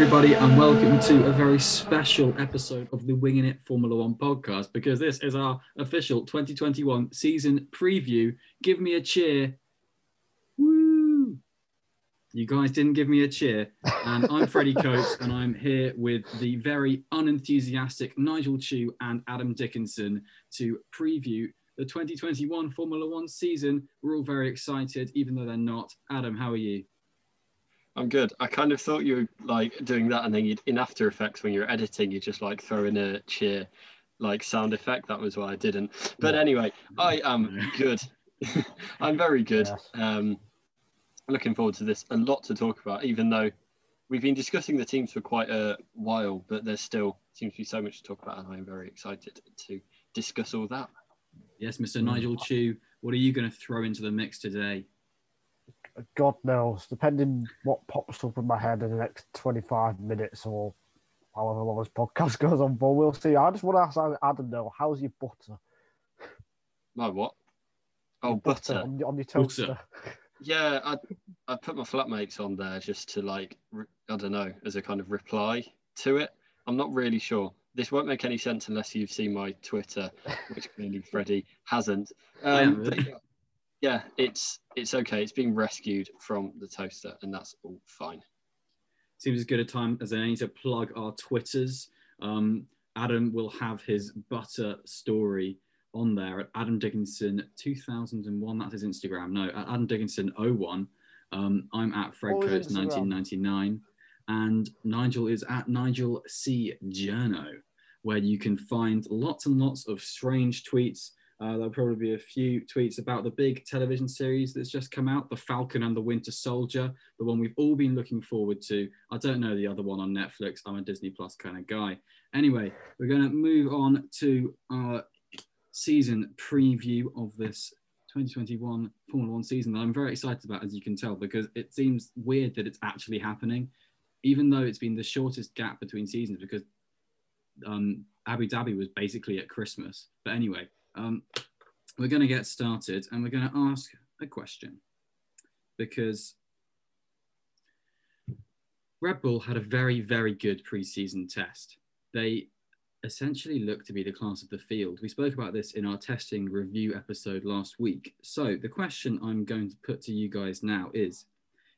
everybody, and welcome to a very special episode of the Winging It Formula One podcast because this is our official 2021 season preview. Give me a cheer. Woo! You guys didn't give me a cheer. And I'm Freddie Coates, and I'm here with the very unenthusiastic Nigel Chew and Adam Dickinson to preview the 2021 Formula One season. We're all very excited, even though they're not. Adam, how are you? I'm good. I kind of thought you were like doing that, and then you'd, in After Effects when you're editing, you just like throw in a cheer, like sound effect. That was why I didn't. But Yeah. anyway, I am good. I'm very good. Um, looking forward to this. A lot to talk about, even though we've been discussing the teams for quite a while, but there's still seems to be so much to talk about, and I'm very excited to discuss all that. Yes, Mr. Nigel Chu, what are you going to throw into the mix today? God knows, depending what pops up in my head in the next 25 minutes or however long this podcast goes on for, we'll see. I just want to ask Adam, though, how's your butter? My what? Oh, butter. On, your- on your Butter. toaster. Yeah, I I put my flatmates on there just to like I don't know as a kind of reply to it. I'm not really sure. This won't make any sense unless you've seen my Twitter, which clearly Freddie hasn't. Um, haven't. but yeah, yeah, it's it's okay. It's being rescued from the toaster, and that's all fine. seems as good a time as any to plug our Twitters. Um, Adam will have his butter story on there at Adam Dickinson 2001. That's his Instagram. No, at Adam Dickinson 01. Um, I'm at Fred Oh, his Coates Instagram. 1999. And Nigel is at Nigel C. Journo, where you can find lots and lots of strange tweets. Uh, there'll probably be a few tweets about the big television series that's just come out, The Falcon and the Winter Soldier, the one we've all been looking forward to. I don't know the other one on Netflix. I'm a Disney Plus kind of guy. Anyway, we're going to move on to our season preview of this 2021 Formula One season that I'm very excited about, as you can tell, because it seems weird that it's actually happening, even though it's been the shortest gap between seasons because um, Abu Dhabi was basically at Christmas. But anyway, um, we're going to get started and we're going to ask a question because Red Bull had a very, very good preseason test. They essentially look to be the class of the field. We spoke about this in our testing review episode last week. So the question I'm going to put to you guys now is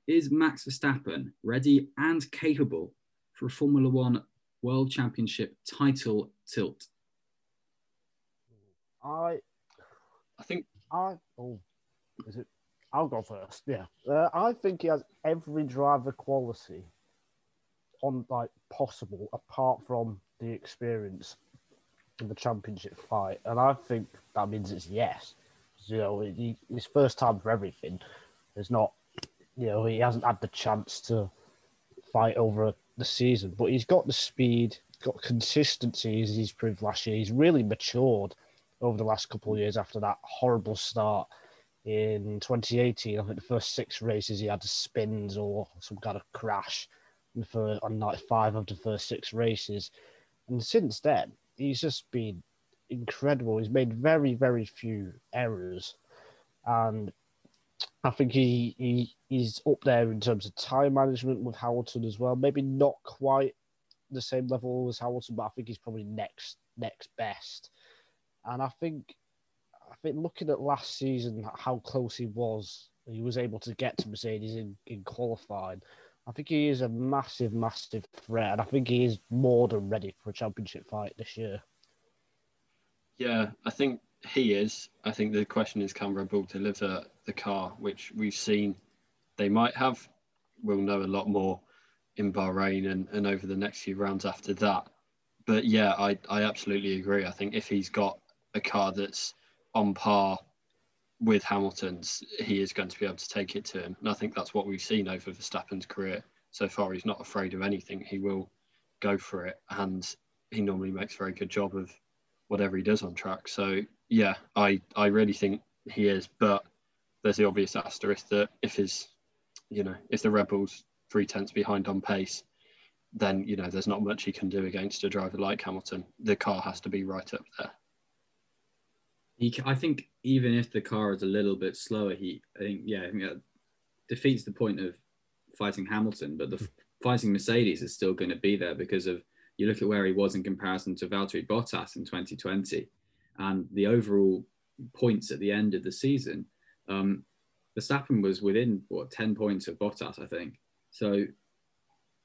Is Max Verstappen ready and capable for a Formula One World Championship title tilt? I, I think I, oh, is it? I'll go first. Yeah. Uh, I think he has every driver quality on like possible apart from the experience in the championship fight. And I think that means it's yes. You know, he, his first time for everything. There's not, you know, he hasn't had the chance to fight over the season, but he's got the speed, got consistency as he's proved last year. He's really matured over the last couple of years after that horrible start in 2018. I think the first six races he had spins or some kind of crash for on like five of the first six races. And since then, he's just been incredible. He's made very, very few errors. And I think he, he he's up there in terms of time management with Hamilton as well. Maybe not quite the same level as Hamilton, but I think he's probably next next best. And I think I think looking at last season, how close he was, he was able to get to Mercedes in, in qualifying. I think he is a massive, massive threat, and I think he is more than ready for a championship fight this year. Yeah, I think he is. I think the question is can Red Bull deliver the car, which we've seen they might have. We'll know a lot more in Bahrain and, and over the next few rounds after that. But yeah, I, I absolutely agree. I think if he's got a car that's on par with Hamilton's, he is going to be able to take it to him. And I think that's what we've seen over Verstappen's career so far. He's not afraid of anything. He will go for it. And he normally makes a very good job of whatever he does on track. So yeah, I, I really think he is. But there's the obvious asterisk that if his, you know, if the Red Bull's three tenths behind on pace, then you know there's not much he can do against a driver like Hamilton. The car has to be right up there. He, I think even if the car is a little bit slower, he, I think, yeah, I think that defeats the point of fighting Hamilton. But the fighting Mercedes is still going to be there because of you look at where he was in comparison to Valtteri Bottas in 2020 and the overall points at the end of the season. Um, Verstappen was within what 10 points of Bottas, I think. So,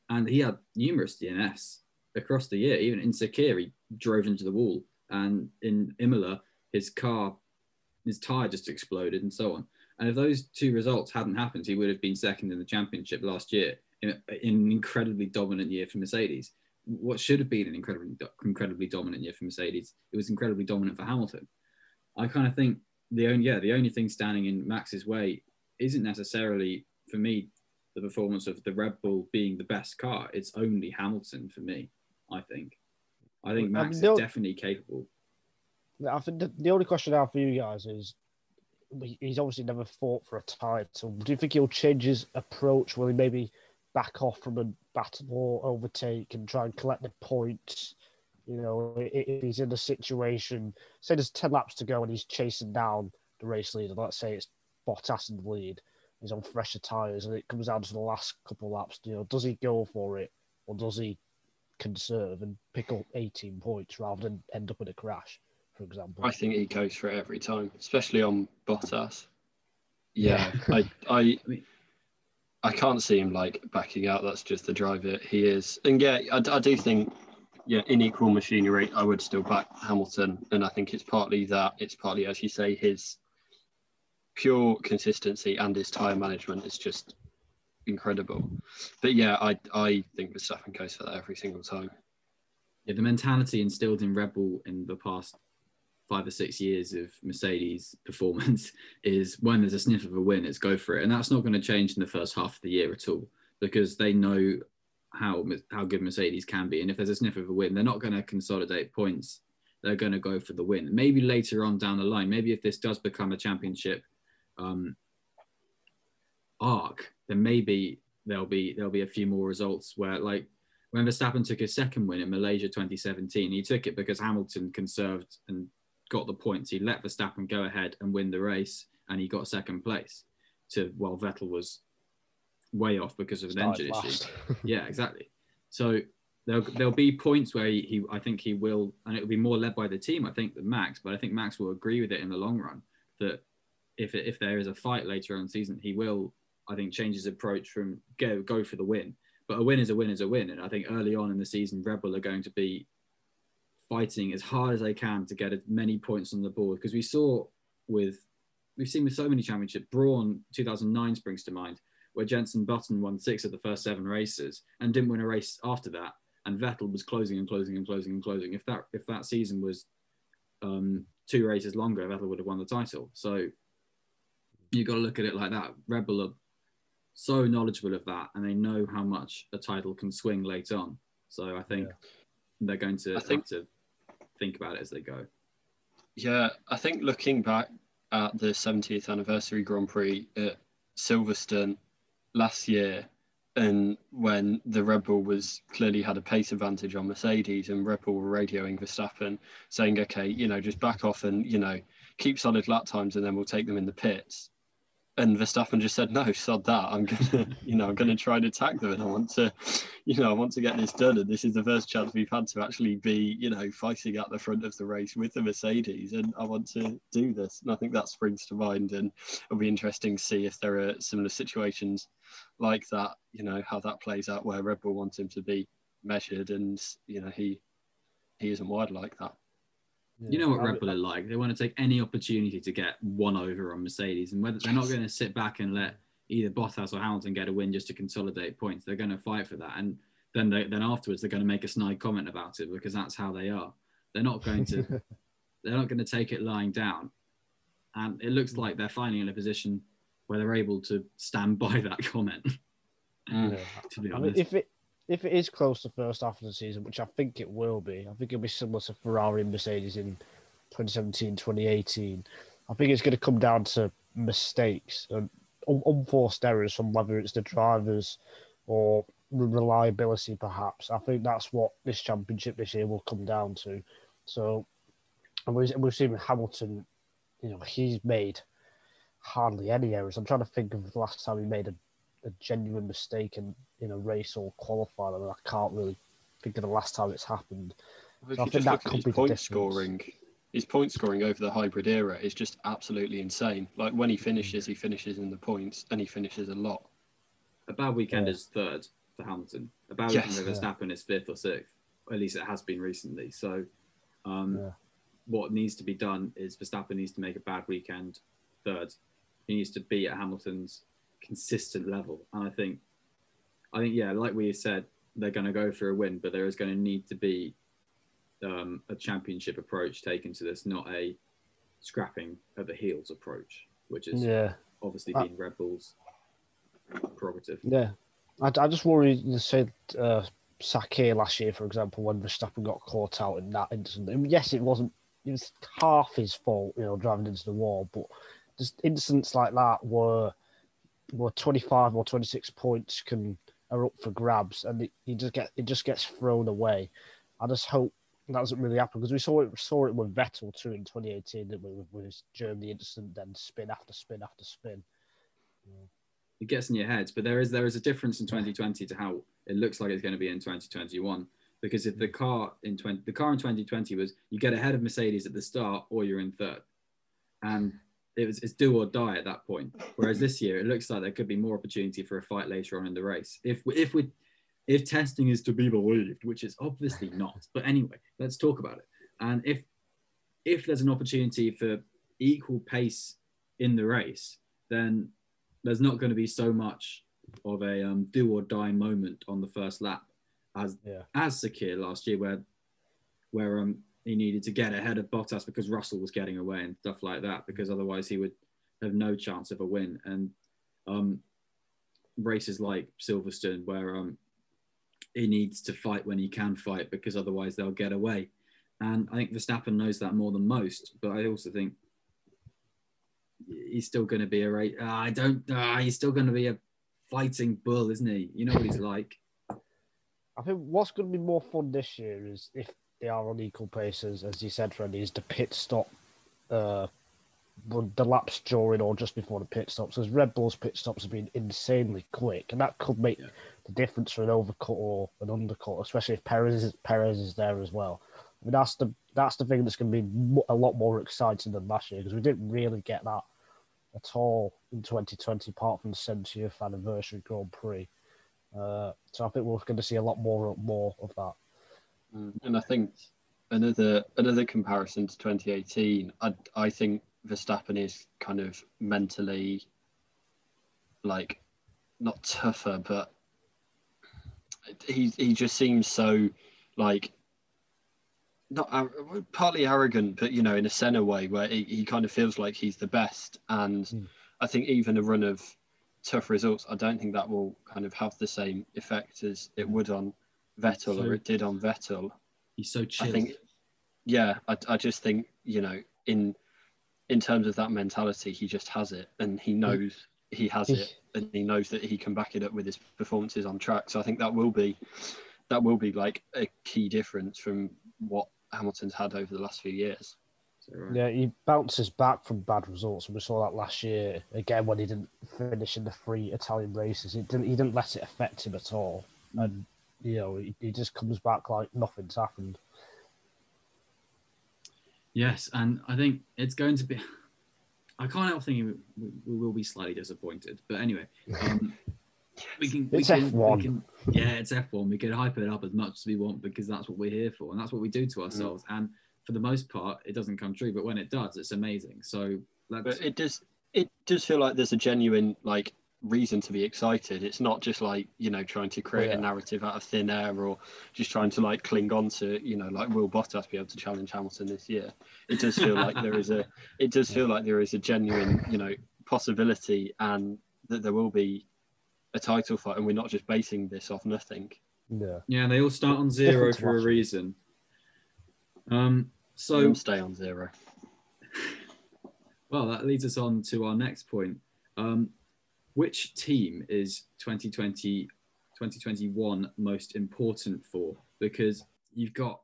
and he had numerous DNFs across the year. Even in Sakhir, he drove into the wall, and in Imola, his car, his tire just exploded, and so on. And if those two results hadn't happened, he would have been second in the championship last year in, in an incredibly dominant year for Mercedes. What should have been an incredibly incredibly dominant year for Mercedes, it was incredibly dominant for Hamilton. I kind of think the only yeah the only thing standing in Max's way isn't necessarily for me the performance of the Red Bull being the best car. It's only Hamilton for me. I think. I think Max is definitely capable. I think the, the only question I have for you guys is he's obviously never fought for a title. Do you think he'll change his approach? Will he maybe back off from a battle or overtake and try and collect the points? You know, if he's in a situation, say there's 10 laps to go and he's chasing down the race leader, let's say it's Bottas in the lead, he's on fresher tyres and it comes down to the last couple laps, you know, does he go for it or does he conserve and pick up 18 points rather than end up in a crash, for example? I think he goes for it every time, especially on Bottas. Yeah, I, I, I can't see him like backing out. That's just the driver he is. And yeah, I, I do think, yeah, in equal machinery, I would still back Hamilton. And I think it's partly that, it's partly, as you say, his pure consistency and his tyre management is just incredible. But yeah, I I think Verstappen goes for that every single time. Yeah, the mentality instilled in Red Bull in the past five or six years of Mercedes performance is when there's a sniff of a win, it's go for it, and that's not going to change in the first half of the year at all because they know how how good Mercedes can be, and if there's a sniff of a win, they're not going to consolidate points. They're going to go for the win. Maybe later on down the line, maybe if this does become a championship um, arc, then maybe there'll be there'll be a few more results where like when Verstappen took his second win in Malaysia 2017, he took it because Hamilton conserved and got the points. He let Verstappen go ahead and win the race, and he got second place. To while Vettel was way off because of an Started engine issue. yeah, exactly. So there'll there'll be points where he, he I think he will, and it will be more led by the team. I think than Max, but I think Max will agree with it in the long run that if if there is a fight later on in the season, he will I think change his approach from go go for the win. But a win is a win is a win, and I think early on in the season, Red Bull are going to be fighting as hard as they can to get as many points on the board because we saw with we've seen with so many championships. Brawn 2009 springs to mind, where Jenson Button won six of the first seven races and didn't win a race after that, and Vettel was closing and closing and closing and closing. If that if that season was um, two races longer, Vettel would have won the title. So you've got to look at it like that. Red Bull are so knowledgeable of that, and they know how much a title can swing late on. So I think yeah. they're going to I have think, to think about it as they go. Yeah, I think looking back at the 70th anniversary Grand Prix at Silverstone last year, and when the Red Bull was clearly had a pace advantage on Mercedes, and Red Bull were radioing Verstappen, saying, "Okay, you know, just back off and you know keep solid lap times, and then we'll take them in the pits." And Verstappen just said, "No, sod that. I'm gonna, you know, I'm gonna try and attack them, and I want to, you know, I want to get this done. And this is the first chance we've had to actually be, you know, fighting at the front of the race with the Mercedes, and I want to do this. And I think that springs to mind, and it'll be interesting to see if there are similar situations like that. You know, how that plays out, where Red Bull wants him to be measured, and you know, he he isn't wide like that. Yeah. You know what Red Bull are like. They want to take any opportunity to get one over on Mercedes, and whether they're not going to sit back and let either Bottas or Hamilton get a win just to consolidate points. They're going to fight for that, and then they, then afterwards they're going to make a snide comment about it because that's how they are. They're not going to they're not going to take it lying down, and it looks like they're finally in a position where they're able to stand by that comment. Mm. to be honest, I mean, if it if it is close to first half of the season, which I think it will be, I think it'll be similar to Ferrari and Mercedes in 2017, 2018. I think it's going to come down to mistakes and unforced errors from whether it's the drivers or reliability, perhaps. I think that's what this championship this year will come down to. So, and we've seen Hamilton, you know, he's made hardly any errors. I'm trying to think of the last time he made a a genuine mistake in, in a race or qualifying. I, mean, I can't really think of the last time it's happened. So I think that could be the point difference. scoring, his point scoring over the hybrid era is just absolutely insane. Like when he finishes, he finishes in the points, and he finishes a lot. A bad weekend Yeah. is third for Hamilton. A bad Yes. weekend for Verstappen is fifth or sixth. At least it has been recently. So, um, Yeah. what needs to be done is Verstappen needs to make a bad weekend third. He needs to be at Hamilton's consistent level, and I think, I think yeah, like we said, they're going to go for a win, but there is going to need to be um, a championship approach taken to this, not a scrapping at the heels approach, which is Yeah, obviously Uh, being Red Bull's prerogative. yeah. I, I just worry. You said uh, Sakhir last year, for example, when Verstappen got caught out in that incident. I yes, it wasn't. It was half his fault, you know, driving into the wall. But just incidents like that were twenty five or twenty six points can are up for grabs, and it, just get it just gets thrown away. I just hope that doesn't really happen because we saw it saw it with Vettel too in 2018, didn't we, with, with Germany incident, then spin after spin after spin. it gets in your head. But there is there is a difference in 2020 to how it looks like it's going to be in 2021. Because if the car in 20 the car in 2020 was you get ahead of Mercedes at the start or you're in third, and it was it's do or die at that point. Whereas this year it looks like there could be more opportunity for a fight later on in the race. If we, if we if testing is to be believed, which is obviously not. But anyway, let's talk about it. And if if there's an opportunity for equal pace in the race, then there's not going to be so much of a um, do or die moment on the first lap as Yeah. as Sakhir last year, where where um he needed to get ahead of Bottas because Russell was getting away and stuff like that, because otherwise he would have no chance of a win. And um, races like Silverstone, where um he needs to fight when he can fight, because otherwise they'll get away. And I think Verstappen knows that more than most, but I also think he's still going to be a race. Uh, I don't. Uh, he's still going to be a fighting bull, isn't he? You know what he's like. I think what's going to be more fun this year is if they are on equal paces, as you said, Freddie, is the pit stop, uh, the laps during or just before the pit stops. Because Red Bull's pit stops have been insanely quick, and that could make Yeah. the difference for an overcut or an undercut, especially if Perez is, Perez is there as well. I mean, that's the that's the thing that's going to be a lot more exciting than last year because we didn't really get that at all in 2020, apart from the 70th anniversary Grand Prix. Uh, so I think we're going to see a lot more more of that. Mm, And I think another another comparison to 2018, I I think Verstappen is kind of mentally like not tougher, but he he just seems so like not partly arrogant, but you know, in a Senna way, where he, he kind of feels like he's the best. And Mm. I think even a run of tough results, I don't think that will kind of have the same effect as it would on Vettel So- or it did on Vettel. He's so chill. I think, yeah, I, I just think you know, in in terms of that mentality, he just has it, and he knows he has it, and he knows that he can back it up with his performances on track. So I think that will be that will be like a key difference from what Hamilton's had over the last few years. Yeah, he bounces back from bad results, and we saw that last year again when he didn't finish in the three Italian races. He didn't. He didn't let it affect him at all, and you know he, he just comes back like nothing's happened. Yes, and I think it's going to be. I can't help thinking we, we will be slightly disappointed, but anyway, um, we can. We It's can, F1. can- yeah, it's F one. We can hype it up as much as we want because that's what we're here for, and that's what we do to ourselves. And for the most part, it doesn't come true, but when it does, it's amazing. So let's. But it does it does feel like there's a genuine like reason to be excited. It's not just like you know trying to create Yeah. a narrative out of thin air or just trying to like cling on to you know like will Bottas be able to challenge Hamilton this year. It does feel like there is a it does feel like there is a genuine you know possibility and that there will be a title fight and we're not just basing this off nothing. Yeah, yeah, they all start on zero for a reason. Um. So So stay on zero. Well, that leads us on to our next point. Um, which team is 2020, 2021 most important for? Because you've got,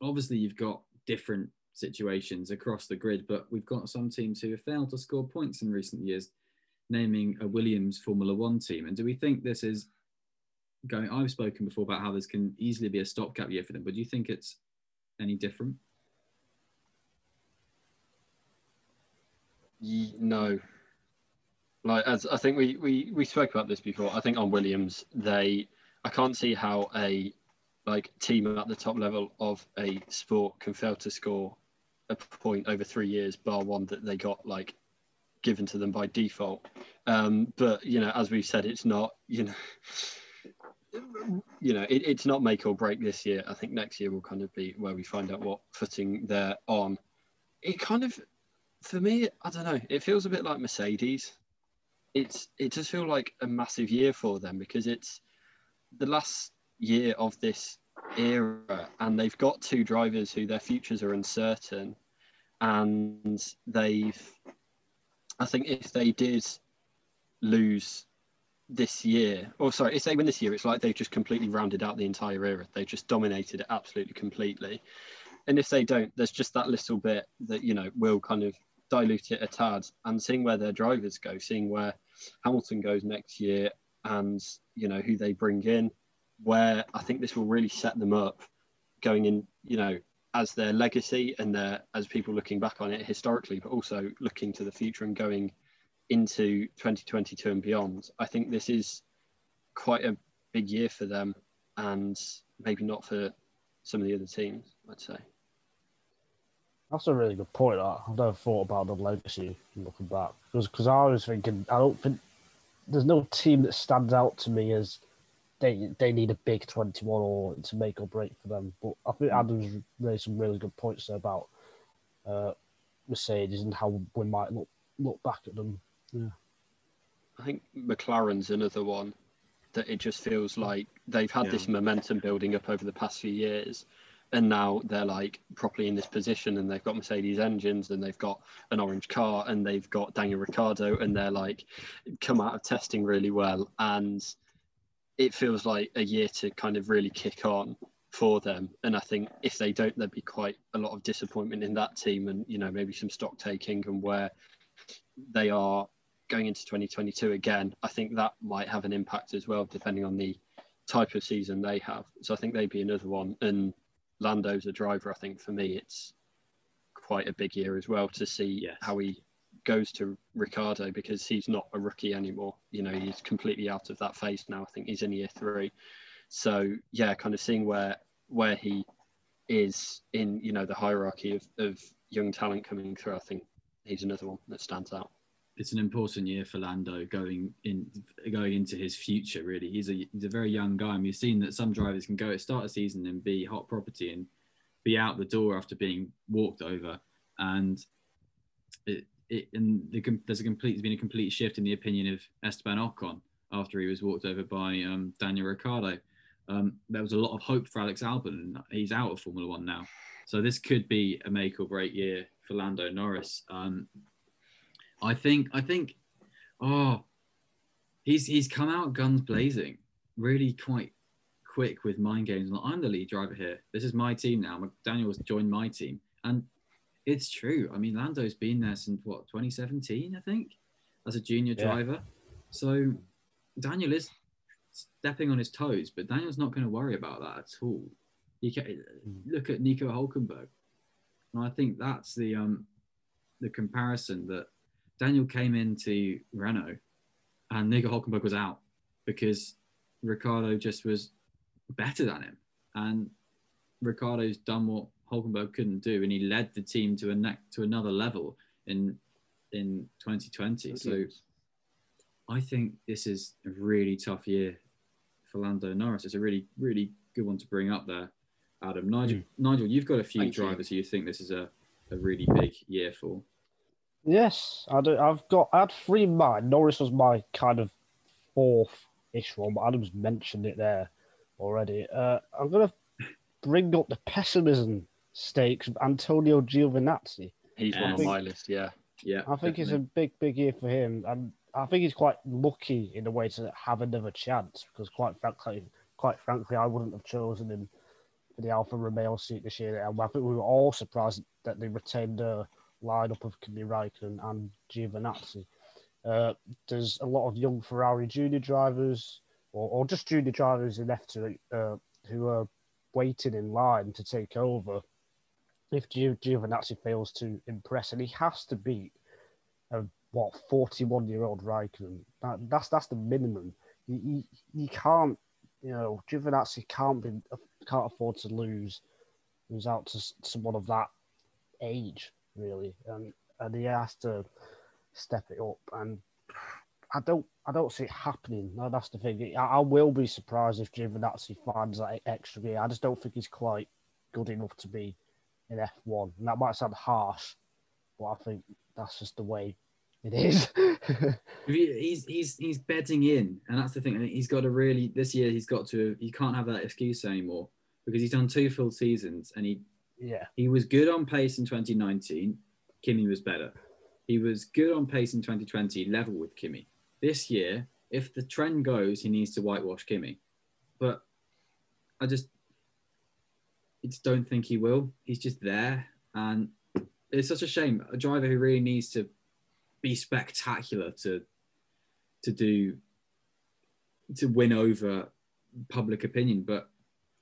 obviously, you've got different situations across the grid, but we've got some teams who have failed to score points in recent years. naming a Williams Formula One team. And do we think this is going? I've spoken before about how this can easily be a stopgap year for them, but do you think it's any different? No. Like as I think we, we we spoke about this before. I think on Williams, they I can't see how a like team at the top level of a sport can fail to score a point over three years, bar one that they got like given to them by default. Um, but you know, as we've said, it's not you know. You know, it, it's not make or break this year. I think next year will kind of be where we find out what footing they're on. It kind of, for me, I don't know. It feels a bit like Mercedes. It's it does feel like a massive year for them because it's the last year of this era, and they've got two drivers who their futures are uncertain, and they've. I think if they did lose this year, or sorry, if they win this year, it's like they've just completely rounded out the entire era. They've just dominated it absolutely completely. And if they don't, there's just that little bit that you know will kind of dilute it a tad. And seeing where their drivers go, seeing where Hamilton goes next year, and you know who they bring in, where I think this will really set them up going in, you know, as their legacy and their as people looking back on it historically, but also looking to the future and going into 2022 and beyond. I think this is quite a big year for them and maybe not for some of the other teams, I'd say. That's a really good point. I've never thought about the legacy looking back because because I was thinking I don't think there's no team that stands out to me as they they need a big 21 or to make or break for them. But I think hmm. Adams raised some really good points there about uh, Mercedes and how we might look look back at them. Yeah. I think McLaren's another one that it just feels like they've had yeah. this momentum building up over the past few years. And now they're like properly in this position, and they've got Mercedes engines, and they've got an orange car, and they've got Daniel Ricciardo, and they're like come out of testing really well. And it feels like a year to kind of really kick on for them. And I think if they don't, there'd be quite a lot of disappointment in that team and, you know, maybe some stock taking and where they are going into 2022 again. I think that might have an impact as well, depending on the type of season they have. So I think they'd be another one. And Lando's a driver. I think for me, it's quite a big year as well to see yes. how he goes to Ricciardo because he's not a rookie anymore. You know, he's completely out of that phase now. I think he's in year three. So yeah, kind of seeing where where he is in you know the hierarchy of, of young talent coming through. I think he's another one that stands out. It's an important year for Lando going in going into his future. Really, he's a he's a very young guy, and we've seen that some drivers can go at start a season and be hot property and be out the door after being walked over. And it, it, and the, there's a complete there's been a complete shift in the opinion of Esteban Ocon after he was walked over by um, Daniel Ricciardo. Um, there was a lot of hope for Alex Albon, he's out of Formula One now. So this could be a make or break year for Lando Norris. Um, I think I think oh he's he's come out guns blazing, really quite quick with mind games. Like, I'm the lead driver here. This is my team now. Daniel's joined my team, and it's true. I mean, Lando's been there since what 2017, I think, as a junior yeah. driver. So Daniel is stepping on his toes, but Daniel's not going to worry about that at all. You can hmm. look at Nico Hulkenberg, and I think that's the um the comparison that Daniel came into Renault, and Nico Hulkenberg was out because Ricciardo just was better than him, and Ricciardo's done what Hulkenberg couldn't do, and he led the team to a ne- to another level in in 2020. So I think this is a really tough year for Lando Norris. It's a really really good one to bring up there, Adam. Nigel, mm. Nigel, you've got a few Thank drivers you. who you think this is a, a really big year for. Yes, I do. I've got. I had three in mind. Norris was my kind of fourth-ish one, but Adam's mentioned it there already. Uh, I'm gonna bring up the pessimism stakes of Antonio Giovinazzi. He's one on my list, yeah. Yeah. I think definitely. it's a big, big year for him. And I think he's quite lucky in a way to have another chance because quite frankly, quite frankly, I wouldn't have chosen him for the Alfa Romeo seat this year. And I think we were all surprised that they retained a lineup of Kimi Raikkonen and Giovinazzi. Uh, there's a lot of young Ferrari junior drivers, or, or just junior drivers in F2 uh, who are waiting in line to take over. If Gio- Giovinazzi fails to impress, and he has to beat a what 41 year old Raikkonen, that, that's that's the minimum. You, you can't, you know, Giovinazzi can't be can't afford to lose lose out to someone of that age, really, and and he has to step it up. And I don't, I don't see it happening. No, that's the thing. I, I will be surprised if Giovinazzi finds that extra gear. I just don't think he's quite good enough to be in F one. And that might sound harsh, but I think that's just the way it is. He's he's he's betting in, and that's the thing. I think He's got to really this year. He's got to. He can't have that excuse anymore because he's done two full seasons, and he yeah, he was good on pace in 2019. Kimi was better. He was good on pace in 2020, level with Kimi. This year, if the trend goes, he needs to whitewash Kimi. But I just, I just don't think he will. He's just there, and it's such a shame. A driver who really needs to be spectacular to to do to win over public opinion, but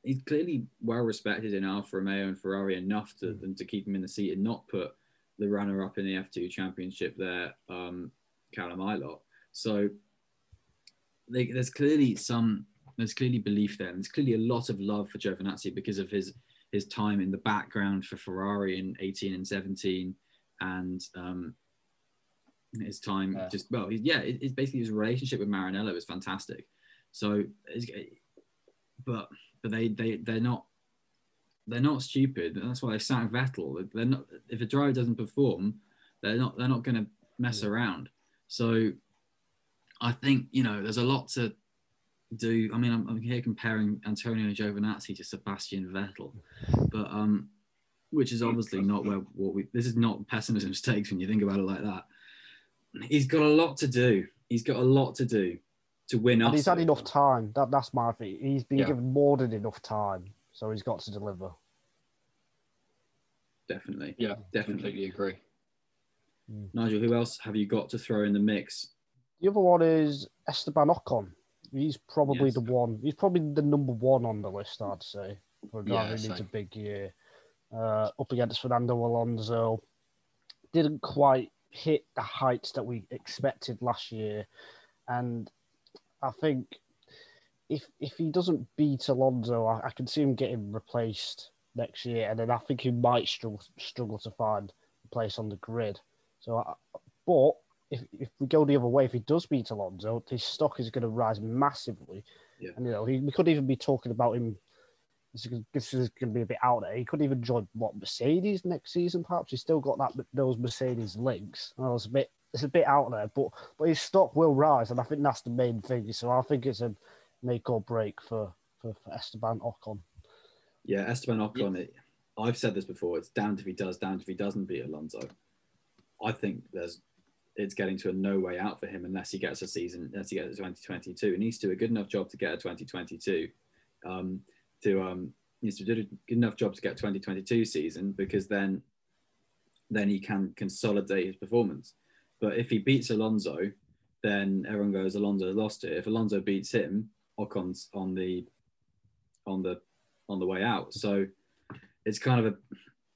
he's clearly well respected in Alfa Romeo and Ferrari enough to them to keep him in the seat and not put the runner up in the F2 championship there, um, Callum Ilott. So they, there's clearly some there's clearly belief there. And there's clearly a lot of love for Giovinazzi because of his his time in the background for Ferrari in 18 and 17 and um, his time Yeah. just well yeah it, it's basically his relationship with Maranello is fantastic so it's, but but they they they're not they're not stupid. And that's why they sacked Vettel. They're not if a driver doesn't perform they're not they're not going to mess around. So I think you know there's a lot to do. I mean I'm, I'm here comparing Antonio Giovinazzi to Sebastian Vettel but um which is obviously not where what we this is not pessimism stakes when you think about it like that. He's got a lot to do. He's got a lot to do to win us and he's had enough time. That that's my thing. He's been Yeah. given more than enough time, so he's got to deliver. definitely Yeah, definitely completely agree. Nigel who else have you got to throw in the mix The other one is Esteban Ocon. He's probably Yes. the one. He's probably the number one on the list, I'd say, for a Yeah, driver who needs a big year. Uh, up against Fernando Alonso, didn't quite hit the heights that we expected last year, and I think if if he doesn't beat Alonso, I, I can see him getting replaced next year, and then I think he might struggle struggle to find a place on the grid. So, I, but if if we go the other way, if he does beat Alonso, his stock is going to rise massively. Yeah. And you know, he, we could even be talking about him. This is, going to be a bit out there. He could even join what Mercedes next season. Perhaps he's still got that those Mercedes links. I it's a bit it's a bit out there, but but his stock will rise, and I think that's the main thing. So I think it's a make or break for for, for Esteban Ocon. yeah Esteban Ocon it, I've said this before it's damned if he does damned if he doesn't beat Alonso I think there's it's getting to a no way out for him unless he gets a season unless he gets a 2022 he needs to do a good enough job to get a 2022 um, to um, needs to do a good enough job to get a 2022 season because then then he can consolidate his performance but if he beats Alonso then everyone goes Alonso lost it if Alonso beats him Ocon's on the on the on the way out so it's kind of a,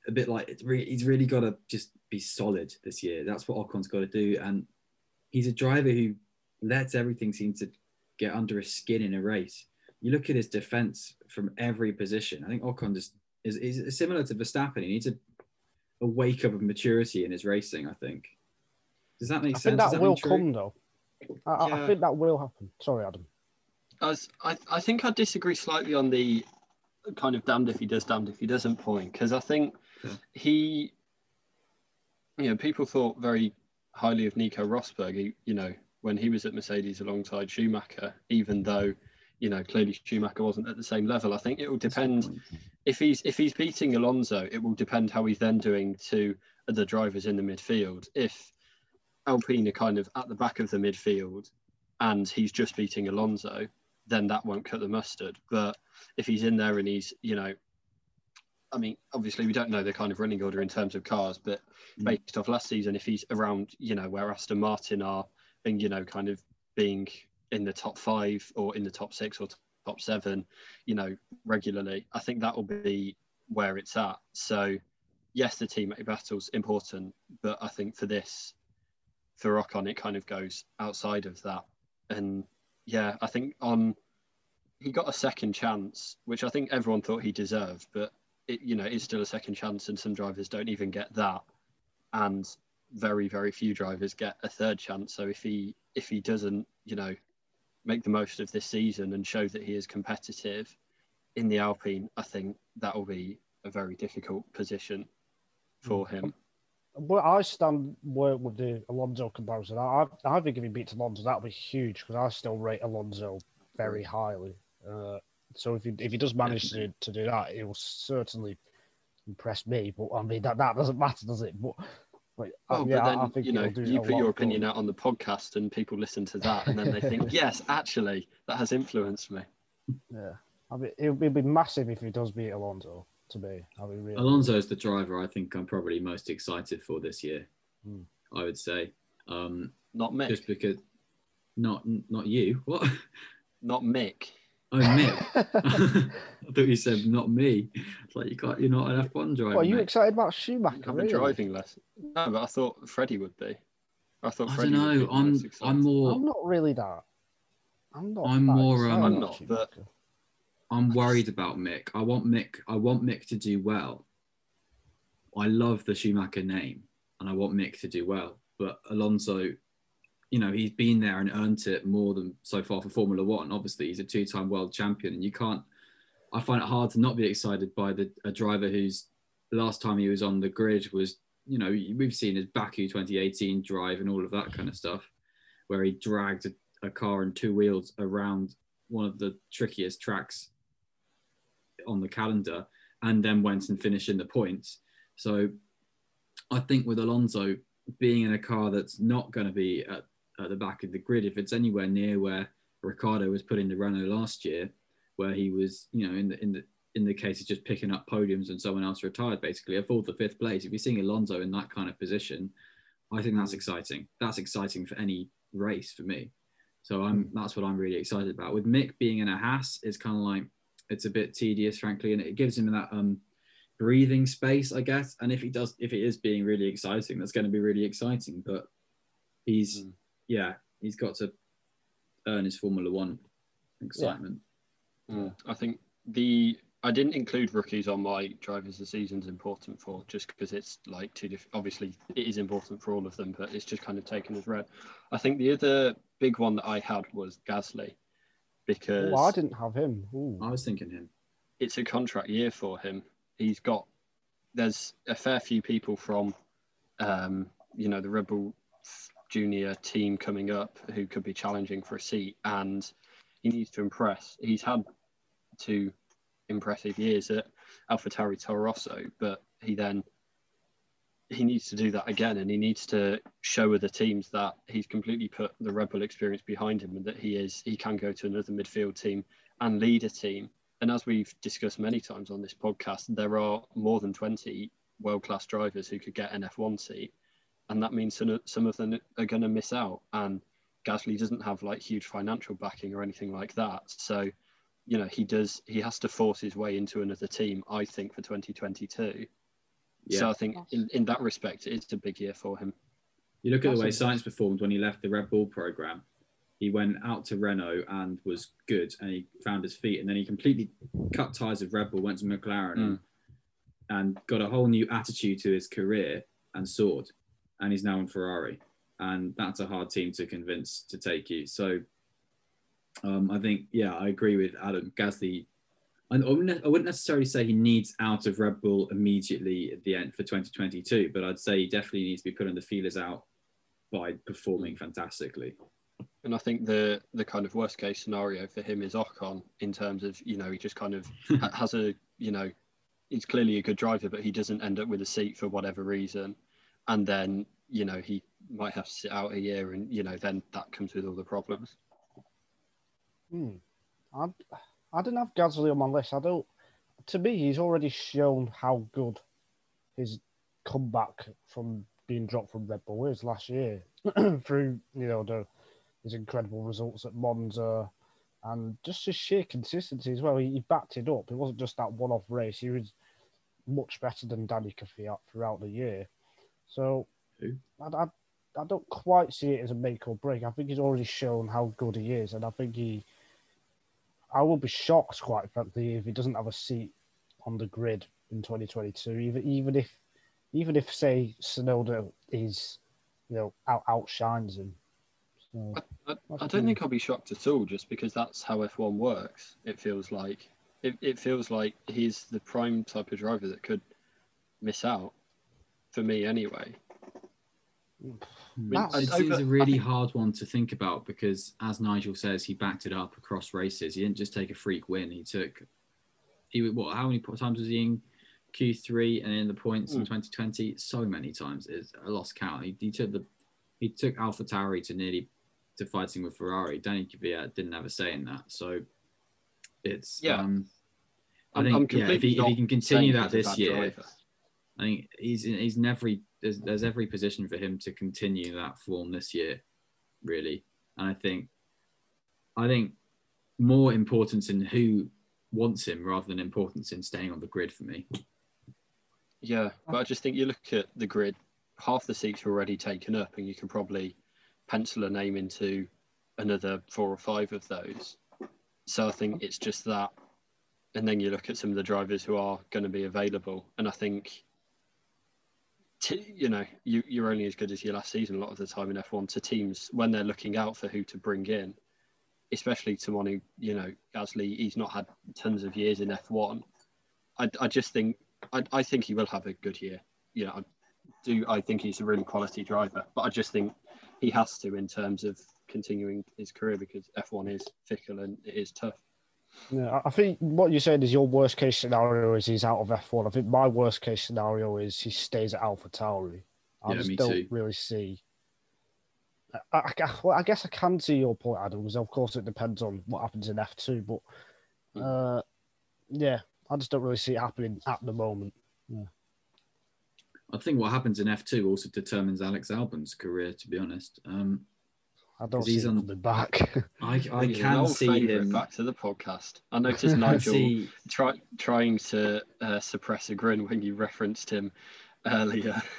a bit like re- he's really got to just be solid this year. That's what Ocon's got to do, and he's a driver who lets everything seem to get under his skin in a race. You look at his defense from every position. I think Ocon just is, is similar to Verstappen. He needs a, a wake up of maturity in his racing. I think. Does that make I sense? think Does that will come though. I, I- I think that will happen. Sorry, Adam. As I, I think I disagree slightly on the kind of damned if he does, damned if he doesn't point, because I think Yeah. he, you know, people thought very highly of Nico Rosberg, he, you know, when he was at Mercedes alongside Schumacher, even though, you know, clearly Schumacher wasn't at the same level. I think it will depend if he's if he's beating Alonso, it will depend how he's then doing to the drivers in the midfield. If Alpine are kind of at the back of the midfield and he's just beating Alonso, then that won't cut the mustard. But if he's in there and he's, you know, I mean, obviously we don't know the kind of running order in terms of cars, but Mm. based off last season, if he's around, you know, where Aston Martin are and you know, kind of being in the top five or in the top six or top seven, you know, regularly. I think that will be where it's at. So, yes, the teammate battle's important, but I think for this, for Ocon it kind of goes outside of that. And yeah, I think Ocon he got a second chance, which I think everyone thought he deserved, but it you know is still a second chance, and some drivers don't even get that, and very very few drivers get a third chance. So if he if he doesn't you know make the most of this season and show that he is competitive in the Alpine, I think that will be a very difficult position for him. Well, I stand with the Alonso comparison. I, I think if he beats Alonso, that would be huge because I still rate Alonso very highly. Uh, so if he if he does manage to, to do that, it will certainly impress me. But I mean that, that doesn't matter, does it? But, but oh, yeah, but then you know you put your opinion out on the podcast and people listen to that and then they think, yes, actually, that has influenced me. Yeah, I mean it would be massive if he does beat Alonso. To me, I mean, really. Alonso is the driver I think I'm probably most excited for this year. Hmm. I would say, um, not me, just because, not not you. What? Not Mick. Oh, Mick. I thought you said not me. It's like you can't. You're not an F1 driver. Well, are you mate. excited about Schumacher? I've really? a driving lesson. No, but I thought Freddie would be. I thought I Freddie don't would be know. I'm. I'm more. I'm not really that. I'm not. I'm that more, um, I'm about not, but- Schumacher. I'm worried about Mick. I want Mick. I want Mick to do well. I love the Schumacher name, and I want Mick to do well. But Alonso, you know, he's been there and earned it more than so far for Formula One. Obviously, he's a two-time world champion, and you can't. I find it hard to not be excited by the a driver whose last time he was on the grid was, you know, we've seen his Baku 2018 drive and all of that kind of stuff, where he dragged a, a car and two wheels around one of the trickiest tracks on the calendar and then went and finished in the points. So I think with Alonso being in a car that's not going to be at, at the back of the grid, if it's anywhere near where Ricciardo was put in the Renault last year, where he was, you know, in the in the in the case of just picking up podiums and someone else retired, basically a fourth or fifth place. If you're seeing Alonso in that kind of position, I think that's mm. exciting. That's exciting for any race for me. So I'm mm. that's what I'm really excited about. With Mick being in a Haas, it's kind of like it's a bit tedious, frankly, and it gives him that um breathing space, I guess. And if he does, if it is being really exciting, that's going to be really exciting. But he's, Mm. yeah, he's got to earn his Formula One excitement. Mm. I think the I didn't include rookies on my drivers of the season's important for just because it's like two different. Obviously, it is important for all of them, but it's just kind of taken as read. I think the other big one that I had was Gasly because Oh, I didn't have him. Ooh. I was thinking him. it's a contract year for him. He's got there's a fair few people from um, you know the Red Bull junior team coming up who could be challenging for a seat and he needs to impress. He's had two impressive years at AlphaTauri Toro Rosso, but he then he needs to do that again and he needs to show other teams that he's completely put the Red Bull experience behind him and that he is he can go to another midfield team and lead a team. And as we've discussed many times on this podcast, there are more than 20 world class drivers who could get an F1 seat. And that means some of, some of them are going to miss out. And Gasly doesn't have like huge financial backing or anything like that. So, you know, he does, he has to force his way into another team, I think, for 2022. Yeah. So I think in, in that respect, it's a big year for him. You look at the way Sainz performed when he left the Red Bull program. He went out to Renault and was good, and he found his feet, and then he completely cut ties with Red Bull, went to McLaren, and, and got a whole new attitude to his career and soared. And he's now in Ferrari, and that's a hard team to convince to take you. So, um, I think, yeah, I agree with Adam Gasly. I I wouldn't I wouldn't necessarily say he needs out of Red Bull immediately at the end for 2022, but I'd say he definitely needs to be putting the feelers out by performing fantastically. And I think the the kind of worst case scenario for him is Ocon in terms of you know he just kind of has a you know he's clearly a good driver, but he doesn't end up with a seat for whatever reason, and then you know he might have to sit out a year, and you know then that comes with all the problems. Hmm. I, I didn't have Gasly on my list. I don't. To me, he's already shown how good his comeback from being dropped from Red Bull is last year through you know the his incredible results at Monza and just his sheer consistency as well. He, he backed it up. It wasn't just that one-off race. He was much better than Danny Kvyat throughout the year. So I, I, I don't quite see it as a make or break. I think he's already shown how good he is, and I think he. I will be shocked, quite frankly, if he doesn't have a seat on the grid in 2022. Even even if, even if say Tsunoda is, you know, out outshines him. So, I, I, I don't think I'll be shocked at all, just because that's how F1 works. It feels like it, it feels like he's the prime type of driver that could miss out. For me, anyway. I mean, it's, a really hard one to think about because, as Nigel says, he backed it up across races. He didn't just take a freak win. He took, he what? How many times was he in Q3 and in the points mm. in 2020? So many times. It's a lost count. He, he took the, he took AlphaTauri to nearly to fighting with Ferrari. Danny Kvyat didn't have a say in that. So it's yeah. Um, I think yeah, if he, if he can continue that this year, driver. I think he's he's never there's, there's every position for him to continue that form this year, really. And I think I think more importance in who wants him rather than importance in staying on the grid for me. Yeah, but I just think you look at the grid, half the seats are already taken up, and you can probably pencil a name into another four or five of those. So I think it's just that. And then you look at some of the drivers who are going to be available. And I think, t- you know, you, you're only as good as your last season a lot of the time in F1 to teams when they're looking out for who to bring in, especially someone who, you know, Gasly, he's not had tons of years in F1. I, I just think, I, I think he will have a good year. You know, I do, I think he's a really quality driver, but I just think he has to in terms of continuing his career because F1 is fickle and it is tough. Yeah, I think what you said is your worst case scenario is he's out of F1. I think my worst case scenario is he stays at Alpha Tauri. I yeah, just don't too. really see. I, I, well, I guess I can see your point, Adam, because of course it depends on what happens in F2. But hmm. uh, yeah, I just don't really see it happening at the moment. Yeah. I think what happens in F2 also determines Alex Albon's career, to be honest. Um, I don't see he's on the back. I, I can see him back to the podcast. I noticed Nigel see... try, trying to uh, suppress a grin when you referenced him earlier.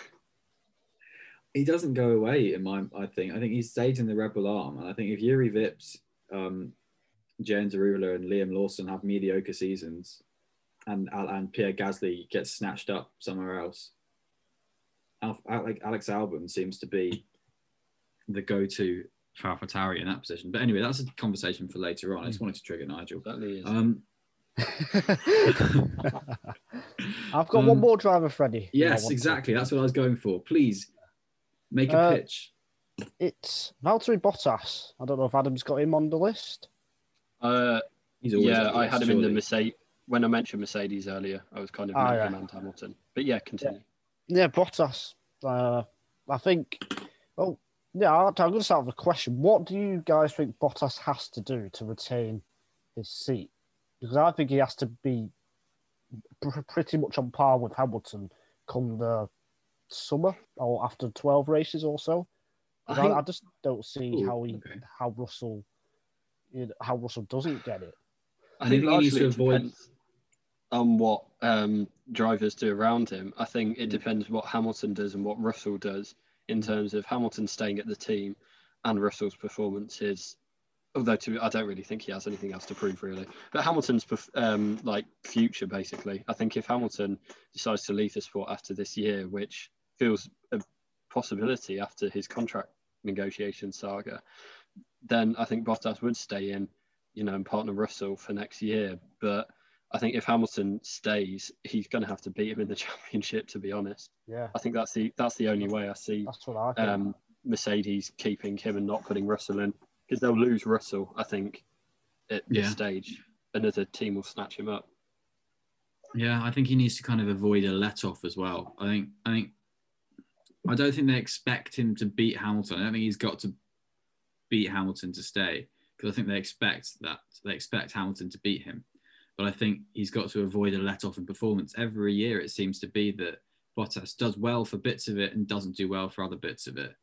He doesn't go away in my. I think. I think he stays in the Red Bull arm, and I think if Juri Vips, um, Jehan Daruvala, and Liam Lawson have mediocre seasons, and and Pierre Gasly gets snatched up somewhere else, like Alex Albon seems to be the go-to for AlphaTauri in that position. But anyway, that's a conversation for later on. I just hmm. wanted to trigger Nigel. Um, I've got um, one more driver, Freddie. Yes, exactly. To. That's what I was going for. Please make a uh, pitch. It's Valtteri Bottas. I don't know if Adam's got him on the list. Uh, yeah, I had him surely. in the Mercedes. When I mentioned Mercedes earlier, I was kind of oh, yeah. him and Hamilton. But yeah, continue. Yeah. Yeah, Bottas. Uh, I think. Oh, yeah. I'm going to start with a question. What do you guys think Bottas has to do to retain his seat? Because I think he has to be pretty much on par with Hamilton come the summer or after 12 races or so. I, think... I, I, just don't see Ooh, how he, okay. how Russell, you know, how Russell doesn't get it. I think he needs to avoid. Depends on what um, drivers do around him. I think it mm. depends what Hamilton does and what Russell does in terms of Hamilton staying at the team and Russell's performances. Although to, I don't really think he has anything else to prove really, but Hamilton's um, like future basically. I think if Hamilton decides to leave the sport after this year, which feels a possibility after his contract negotiation saga, then I think Bottas would stay in, you know, and partner Russell for next year. But I think if Hamilton stays, he's going to have to beat him in the championship. To be honest, yeah, I think that's the that's the only way I see. That's what I um, Mercedes keeping him and not putting Russell in because they'll lose Russell. I think at yeah. this stage, another team will snatch him up. Yeah, I think he needs to kind of avoid a let off as well. I think I think I don't think they expect him to beat Hamilton. I don't think he's got to beat Hamilton to stay because I think they expect that they expect Hamilton to beat him but I think he's got to avoid a let off in performance. Every year it seems to be that Bottas does well for bits of it and doesn't do well for other bits of it.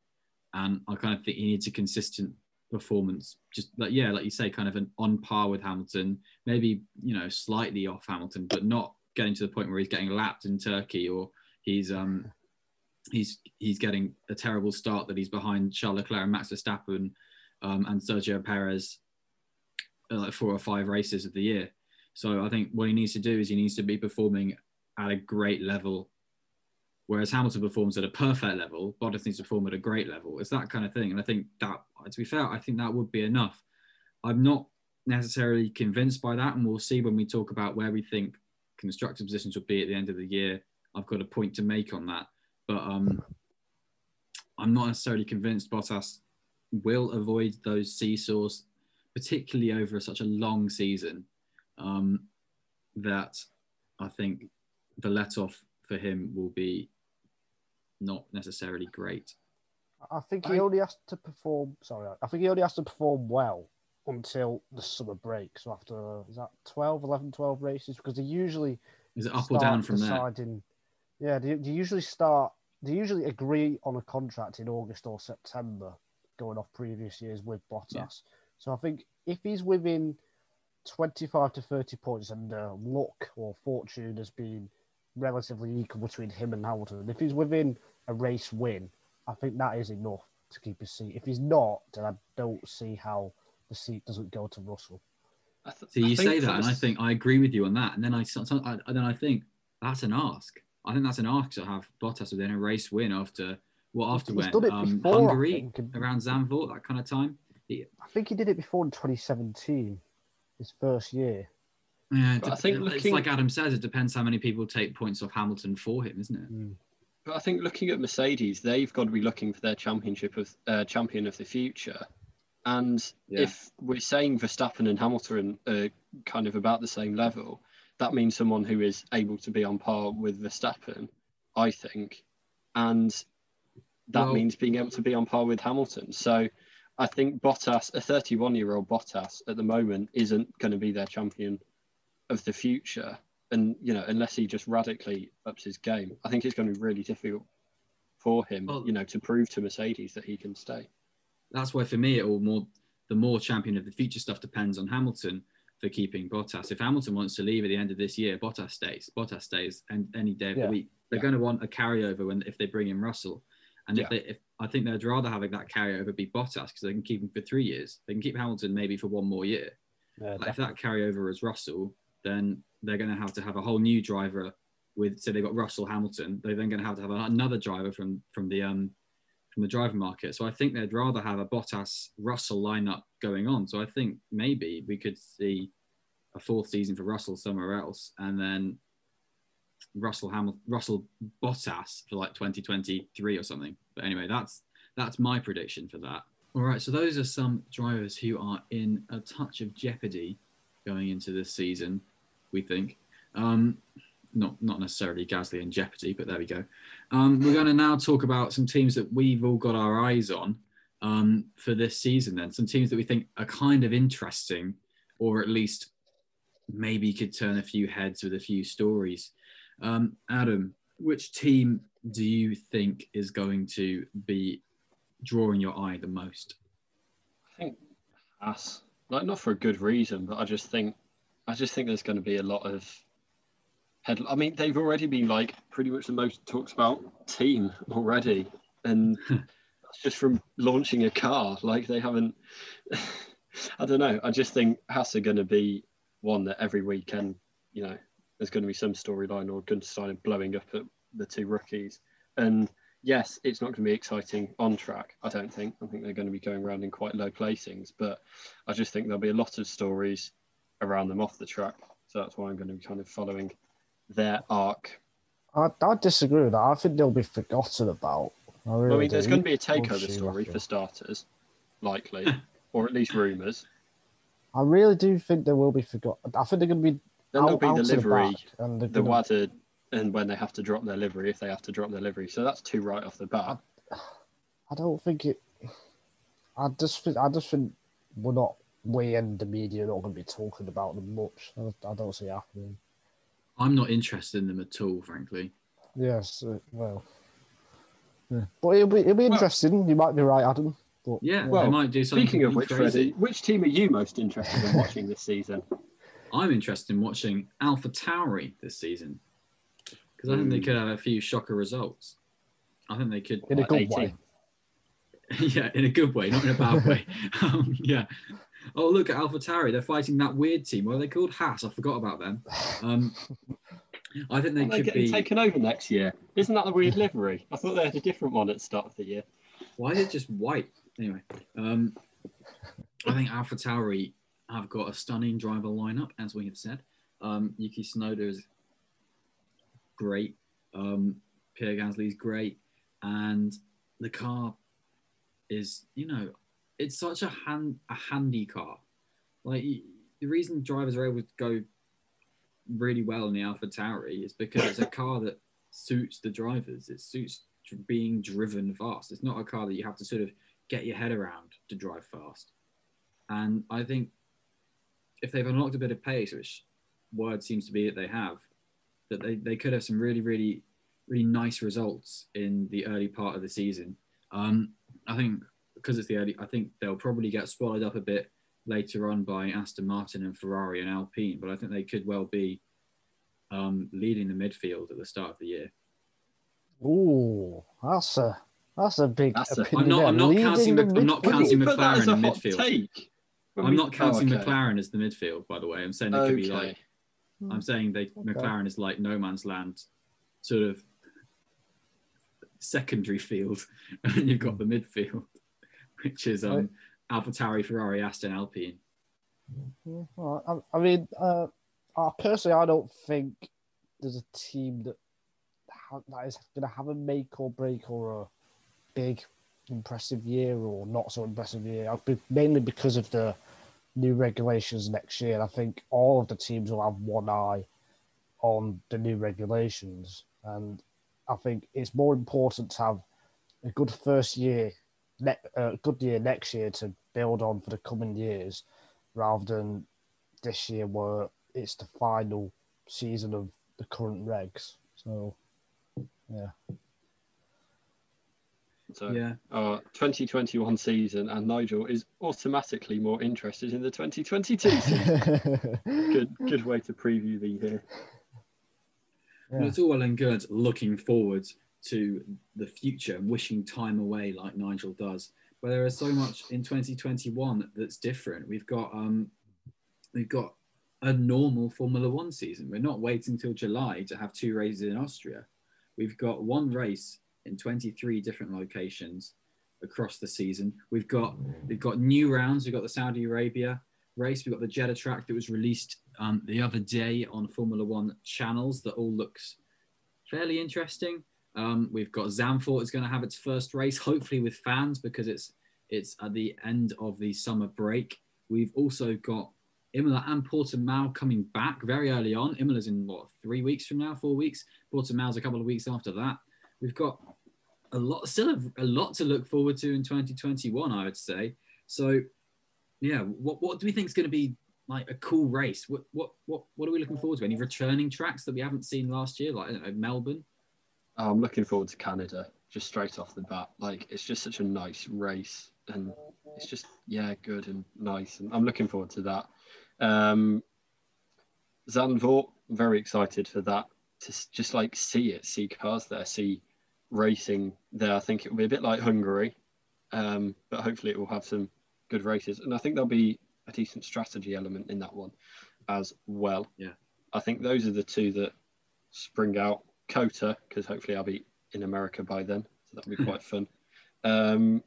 And I kind of think he needs a consistent performance. Just like yeah, like you say, kind of an on par with Hamilton, maybe you know slightly off Hamilton, but not getting to the point where he's getting lapped in Turkey or he's um he's he's getting a terrible start that he's behind Charles Leclerc and Max Verstappen um, and Sergio Perez uh, like four or five races of the year. So I think what he needs to do is he needs to be performing at a great level. Whereas Hamilton performs at a perfect level, Bottas needs to perform at a great level. It's that kind of thing. And I think that, to be fair, I think that would be enough. I'm not necessarily convinced by that. And we'll see when we talk about where we think constructor positions will be at the end of the year. I've got a point to make on that. But um, I'm not necessarily convinced Bottas will avoid those seesaws, particularly over such a long season. Um, that I think the let off for him will be not necessarily great. I think he I, only has to perform. Sorry, I think he only has to perform well until the summer break. So after is that 12, 11, 12 races? Because they usually is it up or down from deciding, there? Yeah, they, they usually start. They usually agree on a contract in August or September, going off previous years with Bottas. Yeah. So I think if he's within 25 to 30 points and uh, luck or fortune has been relatively equal between him and Hamilton, if he's within a race win, I think that is enough to keep his seat. If he's not, then I don't see how the seat doesn't go to Russell. Th- so you say that, and I think I agree with you on that. And then I, I, then I think that's an ask. I think that's an ask to have Bottas within a race win after what after He's when um, before, Hungary around Zandvoort that kind of time. He, I think he did it before in 2017, his first year. Yeah, I think it's looking, like Adam says, it depends how many people take points off Hamilton for him, isn't it? Mm. But I think looking at Mercedes, they've got to be looking for their championship of uh, champion of the future. And yeah. if we're saying Verstappen and Hamilton are kind of about the same level, that means someone who is able to be on par with Verstappen, I think. And that well, means being able to be on par with Hamilton. So I think Bottas, a 31 year old Bottas at the moment, isn't going to be their champion of the future. And, you know, unless he just radically ups his game, I think it's going to be really difficult for him, well, you know, to prove to Mercedes that he can stay that's why for me, it all more the more champion of the future stuff depends on Hamilton for keeping Bottas. If Hamilton wants to leave at the end of this year, Bottas stays. Bottas stays, and any day of yeah. the week, they're yeah. going to want a carryover when if they bring in Russell. And yeah. if they, if I think they'd rather having that carryover be Bottas because they can keep him for three years. They can keep Hamilton maybe for one more year. if that carryover is Russell, then they're going to have to have a whole new driver with. So they've got Russell Hamilton. They're then going to have to have another driver from from the um from the driver market. So I think they'd rather have a Bottas Russell lineup going on. So I think maybe we could see a fourth season for Russell somewhere else, and then Russell Hamilton, Russell Bottas for like 2023 or something. But anyway, that's that's my prediction for that. All right, so those are some drivers who are in a touch of jeopardy going into this season. We think. Um, not not necessarily Gasly in jeopardy, but there we go. Um, we're going to now talk about some teams that we've all got our eyes on um, for this season. Then some teams that we think are kind of interesting, or at least maybe could turn a few heads with a few stories. Um, Adam, which team do you think is going to be drawing your eye the most? I think us. Like not for a good reason, but I just think I just think there's going to be a lot of head. I mean, they've already been like pretty much the most talked about team already, and that's just from launching a car. Like they haven't. I don't know. I just think Haas are going to be one that every weekend, you know, there's going to be some storyline or Guenther Steiner blowing up at the two rookies. And yes, it's not going to be exciting on track. I don't think. I think they're going to be going around in quite low placings, but I just think there'll be a lot of stories around them off the track. So that's why I'm going to be kind of following their arc. I, I disagree with that. I think they'll be forgotten about. I, really I mean, there's going to be a takeover story for starters, likely, or at least rumours. I really do think they will be forgotten. I think they're going to be. Then there'll be the livery, the, and the gonna... and when they have to drop their livery, if they have to drop their livery. So that's two right off the bat. I, I don't think it. I just think I just think we're not. We and the media are not going to be talking about them much. I, I don't see it happening. I'm not interested in them at all, frankly. Yes, uh, well, yeah. but it'll be it'll be Well- interesting. you might be right, Adam. But Yeah, Well, they might do something. Speaking of which, crazy. Freddie, which team are you most interested in watching this season? I'm interested in watching Alpha Tauri this season because I think they Mm. could have a few shocker results. I think they could, in a good 18. way. yeah, in a good way, not in a bad way. Um, yeah. Oh, look at Alpha Tauri. They're fighting that weird team. What are they called? Haas. I forgot about them. Um, I think they Are they could getting be. taken over next year? Isn't that the weird livery? I thought they had a different one at the start of the year. Why is it just white? Anyway, um, I think Alpha Tauri have got a stunning driver lineup, as we have said. Um, Yuki Tsunoda is great. Um, Pierre Gasly is great, and the car is, you know, it's such a hand a handy car. Like the reason drivers are able to go really well in the Alpha Tauri is because it's a car that suits the drivers. It suits being driven fast. It's not a car that you have to sort of get your head around to drive fast. And I think if they've unlocked a bit of pace, which word seems to be that they have, that they, they could have some really, really, really nice results in the early part of the season. Um, I think because it's the early, I think they'll probably get swallowed up a bit later on by Aston Martin and Ferrari and Alpine, but I think they could well be um, leading the midfield at the start of the year. Ooh, that's a that's a big That's a- I'm not- I'm not Leading counting the Mc- I'm not counting you McLaren in hot midfield. Take? When I'm we- not counting oh, okay. McLaren as the midfield, by the way. I'm saying it could be like I'm saying they Okay. McLaren is like no man's land, sort of secondary field, and then you've got the midfield, which is um, AlphaTauri, Ferrari, Aston, Alpine. Yeah, all right. I, I mean, uh, uh, personally, I don't think there's a team that ha- that is going to have a make or break or a big impressive year or not so impressive year. I'll be, mainly because of the new regulations next year. I think all of the teams will have one eye on the new regulations, and I think it's more important to have a good first year, uh, good year next year to build on for the coming years rather than this year where it's the final season of the current regs. So, yeah. So, Yeah, our 2021 season, and Nigel is automatically more interested in the 2022 season. good, good way to preview the year. Well, it's all well and good looking forward to the future and wishing time away like Nigel does. But there is so much in 2021 that's different. We've got um, we've got a normal Formula One season. We're not waiting until July to have two races in Austria. We've got one race in 23 different locations across the season. We've got we've got new rounds. We've got the Saudi Arabia race. We've got the Jeddah track that was released um, the other day on Formula One channels. That all looks fairly interesting. Um, we've got Zandvoort is going to have its first race, hopefully with fans because it's it's at the end of the summer break. We've also got Imola and Portimao coming back very early on. Imola's in what three weeks from now, four weeks. Portimao's a couple of weeks after that. We've got a lot, still a, a lot to look forward to in 2021, I would say. So, yeah, what what do we think is going to be like a cool race? What what what what are we looking forward to? Any returning tracks that we haven't seen last year, like know, Melbourne? I'm looking forward to Canada just straight off the bat. Like it's just such a nice race, and it's just yeah, good and nice, and I'm looking forward to that. Um, Zandvoort, very excited for that. To just like see it, see cars there, see racing there. I think it will be a bit like Hungary, um, but hopefully it will have some good races, and I think there'll be a decent strategy element in that one as well. Yeah. I think those are the two that spring out. COTA, because hopefully I'll be in America by then, so that'll be quite fun. Um,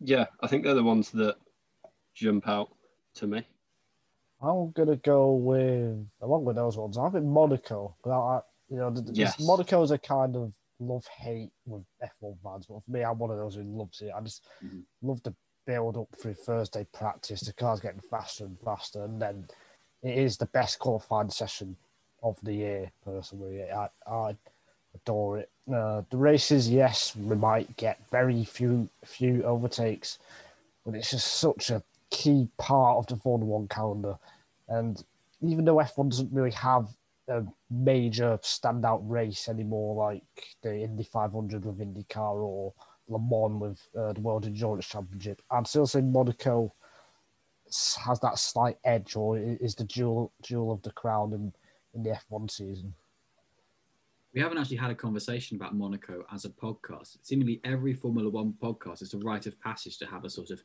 yeah, I think they're the ones that jump out to me. I'm gonna go with along with those ones. I think Monaco. But I, you know, th- th- Yes. Monaco's a kind of love hate with F1 fans, but for me, I'm one of those who loves it. I just Mhm. love the build up through Thursday practice. The car's getting faster and faster, and then it is the best qualifying session of the year. Personally, I, I adore it. Uh, the races, yes, we might get very few few overtakes, but it's just such a key part of the Formula One calendar. And even though F1 doesn't really have a major standout race anymore, like the Indy 500 with IndyCar or Le Mans with uh, the World Endurance Championship. I'm still saying Monaco has that slight edge, or is the jewel jewel of the crown in, in the F1 season. We haven't actually had a conversation about Monaco as a podcast. Seemingly every Formula One podcast is a rite of passage to have a sort of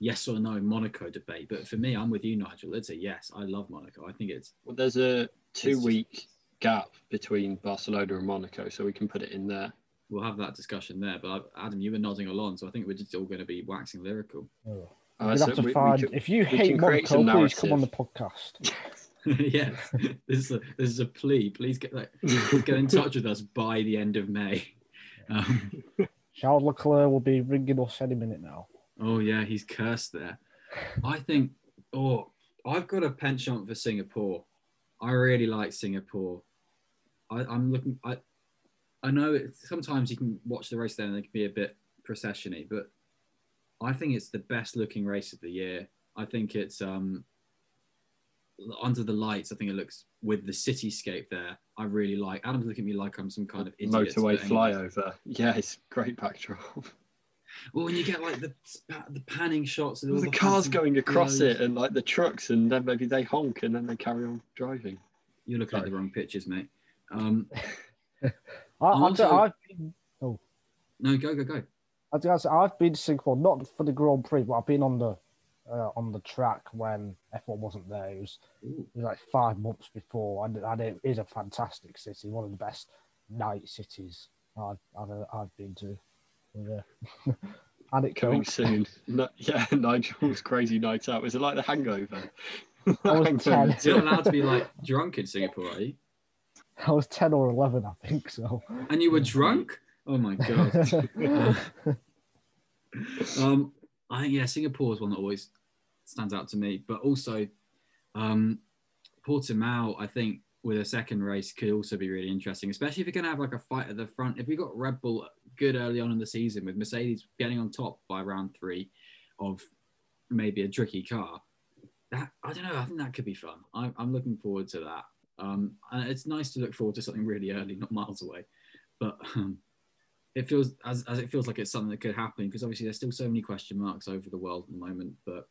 yes or no Monaco debate. But for me, I'm with you, Nigel. It's a yes. I love Monaco. I think it's Well, there's a two just- week gap between Barcelona and Monaco, so we can put it in there. we'll have that discussion there. But Adam, you were nodding along, so I think we're just all going to be waxing lyrical. Uh, You'd so have to we- we find if you hate Monaco, please come on the podcast. yes, this is a this is a plea. Please get like, please get in touch with us by the end of May. Um, Charles Leclerc will be ringing us any minute now. Oh yeah, he's cursed there. I think. Oh, I've got a penchant for Singapore. I really like Singapore. I, I'm looking. I I know it, sometimes you can watch the race there and it can be a bit processiony, but I think it's the best looking race of the year. I think it's um under the lights. I think it looks with the cityscape there. I really like. Adam's looking at me like I'm some kind of idiot. motorway flyover. Yeah, it's great backdrop. Well, when you get like the the panning shots of all the the cars going across clothes. it and like the trucks, and then maybe they honk and then they carry on driving. You're looking at the wrong pictures, mate. Um, I, I've, Also- I've been no, go go go. I think that's- I've been to Singapore not for the Grand Prix, but I've been on the uh, on the track when F1 wasn't there. It was, it was like five months before, and, and it is a fantastic city, one of the best night cities I've I've, I've been to. Yeah. and it Coming counts. soon. No, yeah, Nigel's crazy night out. Was it like the Hangover? I was Hangover 10. You're not allowed to be like drunk in Singapore, are you? I was ten or eleven, I think so. And you were drunk? Oh my god. um, I think yeah, Singapore is one that always stands out to me. But also, um, Portimao, I think with a second race could also be really interesting, especially if you're going to have like a fight at the front. If we got Red Bull good early on in the season with Mercedes getting on top by round three of maybe a tricky car, that I don't know. I think that could be fun. I'm, I'm looking forward to that. Um, and it's nice to look forward to something really early, not miles away. But um, it feels as, as it feels like it's something that could happen because obviously there's still so many question marks over the world at the moment. But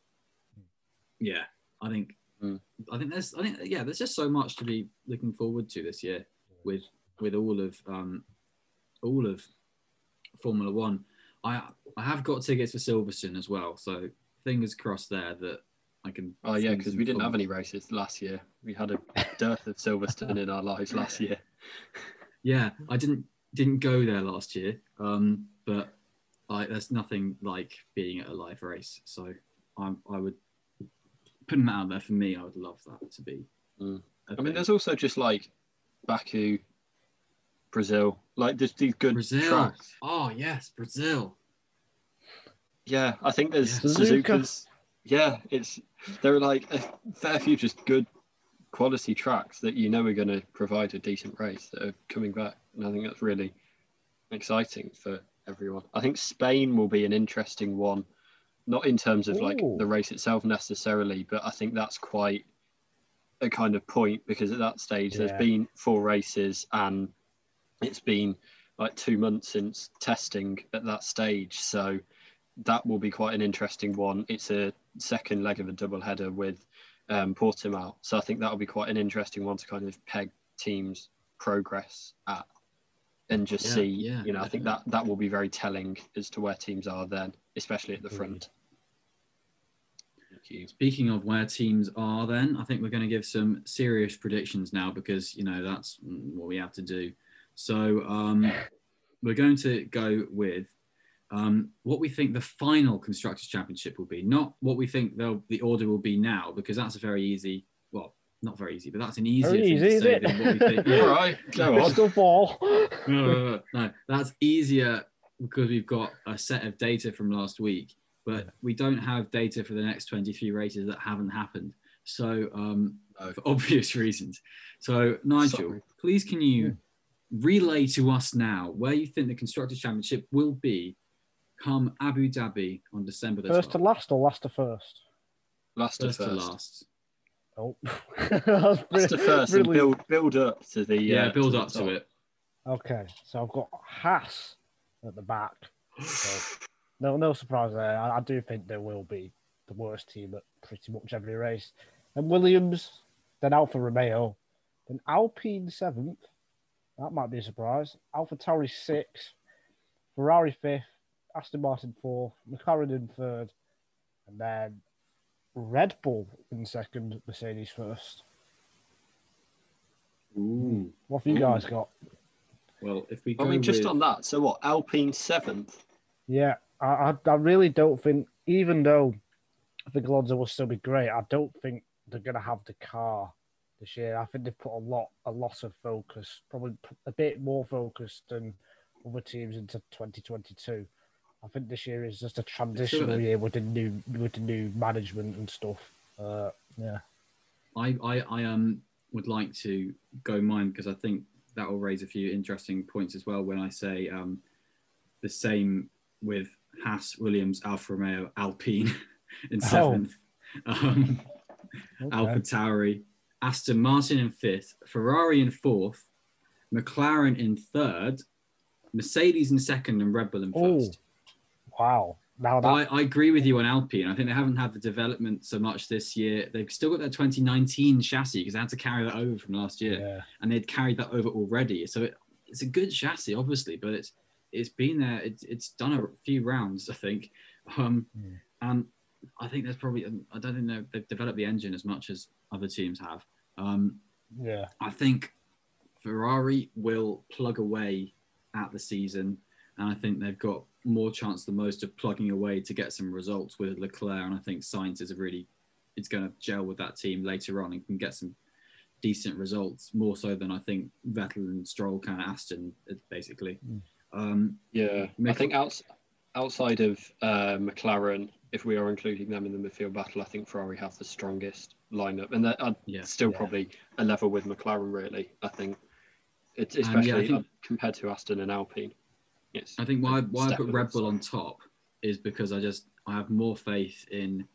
yeah, I think Mm. I think there's I think yeah, there's just so much to be looking forward to this year with with all of um, all of Formula One. I I have got tickets for Silverstone as well, so fingers crossed there that I can. Oh yeah, because we didn't have any races last year. We had a dearth of Silverstone in our lives last year. Yeah, I didn't didn't go there last year, um, but like there's nothing like being at a live race. So I'm I would putting that out there for me. I would love that to be. Mm. I mean, there's also just like Baku, Brazil, like there's these good Brazil. tracks. Oh yes, Brazil. Yeah, I think there's Yeah. Suzuka's. Yeah, it's there are like a fair few just good quality tracks that you know are going to provide a decent race that are coming back, and I think that's really exciting for everyone. I think Spain will be an interesting one, not in terms of like the race itself necessarily, but I think that's quite a kind of point because at that stage Yeah. there's been four races and it's been like two months since testing at that stage, so that will be quite an interesting one. It's a second leg of a double header with um, Portimao, so I think that'll be quite an interesting one to kind of peg teams' progress at, and just Yeah, see. yeah, you know, I think that that will be very telling as to where teams are then, especially at the front. Thank you. Speaking of where teams are, then I think we're going to give some serious predictions now because you know that's what we have to do. So um, we're going to go with um, what we think the final constructors championship will be, not what we think the order will be now, because that's a very easy. Well, not very easy, but that's an easier Very thing easy, to is say it? than what we think. Yeah. right, go on. Crystal ball. no, no, no, no, that's easier because we've got a set of data from last week, but we don't have data for the next 23 races that haven't happened. So, um, No. for obvious reasons. So, Nigel, Sorry. please can you relay to us now where you think the Constructors' Championship will be come Abu Dhabi on December the First to last or last to first? Last to First first. to last. Oh, That's the first and build build up to the Yeah, uh, build the up to it. Okay, so I've got Haas at the back. So, no, no surprise there. I, I do think there will be the worst team at pretty much every race. And Williams, then Alfa Romeo, then Alpine seventh. That might be a surprise. Alpha Tauri sixth, Ferrari fifth, Aston Martin fourth, McLaren in third, and then Red Bull in second, Mercedes first. Ooh. What have you guys got? Well, if we go I mean, just with, on that. So what? Alpine seventh. Yeah, I, I, I really don't think, even though I think Alonso will still be great, I don't think they're going to have the car this year. I think they've put a lot, a lot of focus, probably a bit more focus than other teams into 2022. I think this year is just a transitional year with the new, with the new management and stuff. Uh, yeah, I, I, I um would like to go mine because I think that will raise a few interesting points as well when I say um, the same with Haas, Williams, Alfa Romeo, Alpine in Oh. seventh, um, okay. Alpha Tauri, Aston Martin in fifth, Ferrari in fourth, McLaren in third, Mercedes in second, and Red Bull in Oh, first. wow. Now that I, I agree with you on Alpine. I think they haven't had the development so much this year. They've still got their 2019 chassis because they had to carry that over from last year, yeah. and they'd carried that over already. So it, it's a good chassis, obviously, but it's it's been there. It's it's done a few rounds, I think, um, Mm. and I think there's probably I don't think they've- they've developed the engine as much as other teams have. Um, yeah. I think Ferrari will plug away at the season, and I think they've got more chance than most of plugging away to get some results with Leclerc. And I think Sainz is a really, it's going to gel with that team later on and can get some decent results more so than I think Vettel and Stroll can at Aston, uh, basically. Mm. Um, Yeah, I think outs- outside of uh, McLaren, if we are including them in the midfield battle, I think Ferrari have the strongest lineup, and they're uh, Yeah. still Yeah. probably a level with McLaren. Really, I think it's And, yeah, especially I think- uh, compared to Aston and Alpine. It's I think why why I put Red. Bull on top is because I just I have more faith in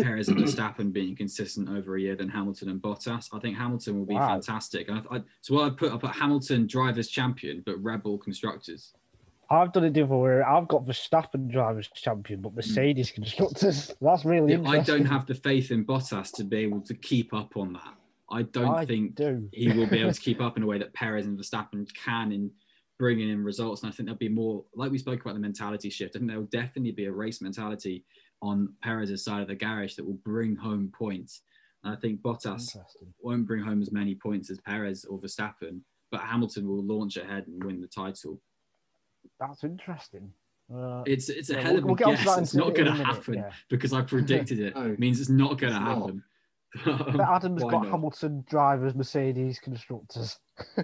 Perez and Verstappen being consistent over a year than Hamilton and Bottas. I think Hamilton will be Wow. fantastic. And I, I, so what I put I put Hamilton drivers champion, but Red Bull constructors. I've done it different way. I've got Verstappen drivers champion, but Mercedes constructors. That's really Yeah, I don't have the faith in Bottas to be able to keep up on that. I don't I think do. he will be able to keep up in a way that Perez and Verstappen can in bringing in results. And I think there'll be more, like we spoke about the mentality shift. I think there will definitely be a race mentality on Perez's side of the garage that will bring home points. And I think Bottas won't bring home as many points as Perez or Verstappen, but Hamilton will launch ahead and win the title. That's interesting. Uh, It's it's a yeah, hell we'll- of a we'll guess. It's not going to happen yeah. because I predicted it. No. means it's not going to happen. But Adam's Why got not? Hamilton drivers, Mercedes constructors.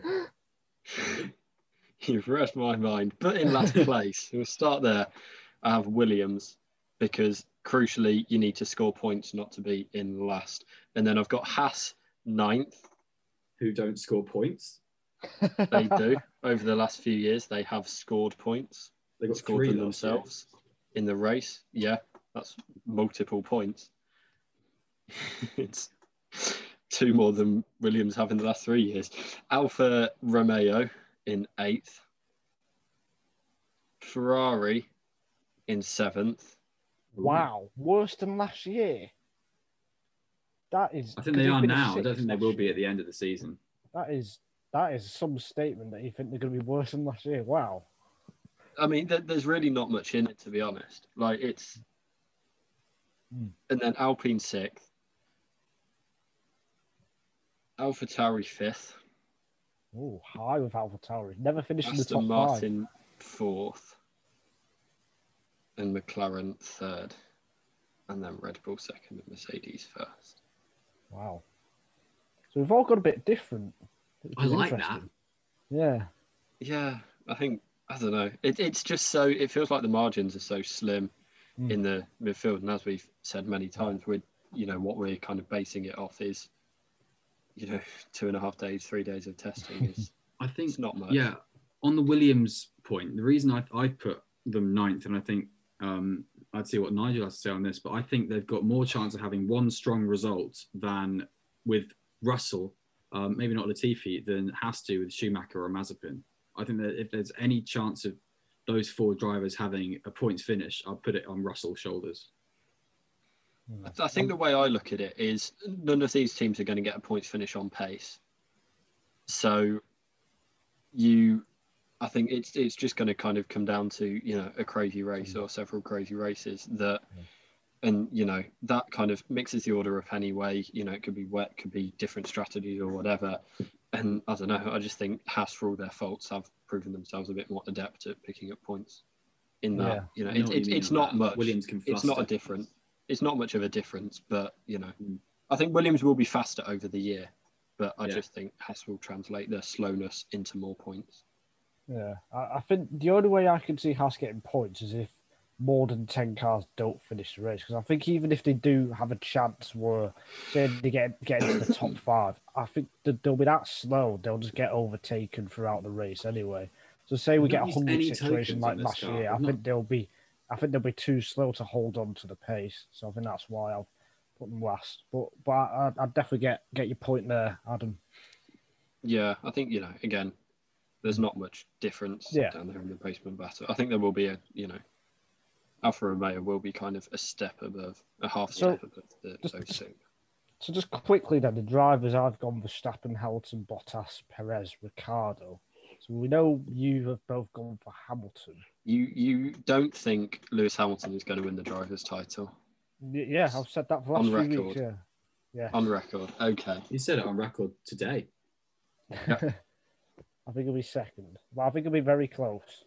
You've read my mind. But in last place, we'll start there. I have Williams because crucially, you need to score points not to be in last. And then I've got Haas ninth. Who don't score points? They do. Over the last few years, they have scored points, They got scored three them last year. themselves in the race. Yeah, that's multiple points. it's two more than Williams have in the last three years. Alfa Romeo in eighth. Ferrari in seventh. wow, worse than last year. That is. I think they are now. I don't think they will be at the end of the season. That is that is some statement that you think they're going to be worse than last year. Wow. I mean, th- there's really not much in it, to be honest. Like, it's. Hmm. And then Alpine sixth. Alpha Tauri fifth. Oh, high with Alpha Tauri. Never finished in the top Aston five. Martin fourth, and McLaren third, and then Red Bull second, and Mercedes first. Wow. So we've all got a bit different. Which I like that. Yeah. Yeah, I think I don't know. It, it's just so it feels like the margins are so slim Mm. in the midfield, and as we've said many times, we're you know what we're kind of basing it off is, you know, two and a half days, three days of testing is I think it's not much. Yeah, on the Williams point, the reason I I put them ninth, and I think um, I'd see what Nigel has to say on this, but I think they've got more chance of having one strong result than with Russell, um, maybe not Latifi, than has to with Schumacher or Mazepin. I think that if there's any chance of those four drivers having a points finish, I'll put it on Russell's shoulders. I, I think um, the way I look at it is none of these teams are going to get a points finish on pace. So you I think it's it's just going to kind of come down to you know a crazy race hmm. or several crazy races that, hmm. And you know that kind of mixes the order up anyway. You know it could be wet, could be different strategies or whatever. And I don't know. I just think Haas, for all their faults, have proven themselves a bit more adept at picking up points. In that, Yeah. you know, I know it, what it, you it's not that. much. Williams can it's not a different. It's not much of a difference, but you know, Mm. I think Williams will be faster over the year. But I Yeah. just think Haas will translate their slowness into more points. Yeah, I, I think the only way I can see Haas getting points is if more than 10 cars don't finish the race. Because I think even if they do have a chance where, say, they get, get into the top five, I think that they'll be that slow, they'll just get overtaken throughout the race anyway. So, say we get a 100 situation like last car. year, I think not- they'll be. I think they'll be too slow to hold on to the pace, so I think that's why I'll put them last. But but I, I'd definitely get get your point there, Adam. Yeah, I think you know. Again, there's not much difference Yeah. down there in the basement battle. I think there will be a you know, Alfa Romeo will be kind of a step above, a half So, step above the, just- those two. So just quickly then, the drivers I've gone Verstappen, Hamilton, Bottas, Perez, Ricciardo. So we know you have both gone for Hamilton. You you don't think Lewis Hamilton is going to win the drivers' title Y- Yeah, I've said that for the On last few record. weeks. Yeah, yeah. on record? Okay, You said it on record today. I think it'll be second, but I think it'll be very close.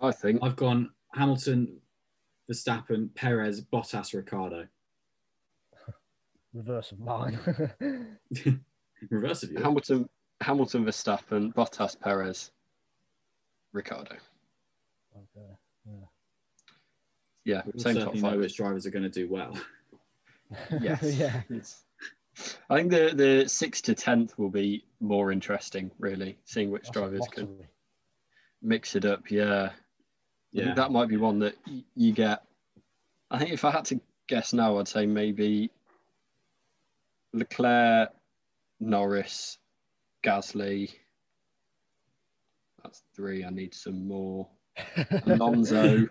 I think I've gone Hamilton, Verstappen, Perez, Bottas, Ricciardo. Reverse of mine. Reverse of you. Hamilton, Hamilton, Verstappen, Bottas, Perez, Ricciardo. okay. Yeah, We'll same top certainly five. which drivers are going to do well. Yes. yeah. It's- I think the the sixth to tenth will be more interesting, really, seeing which That's drivers can mix it up. Yeah, I Yeah. that might be one that you get. I think if I had to guess now, I'd say maybe Leclerc, Norris, Gasly. That's three. I need some more. Alonso.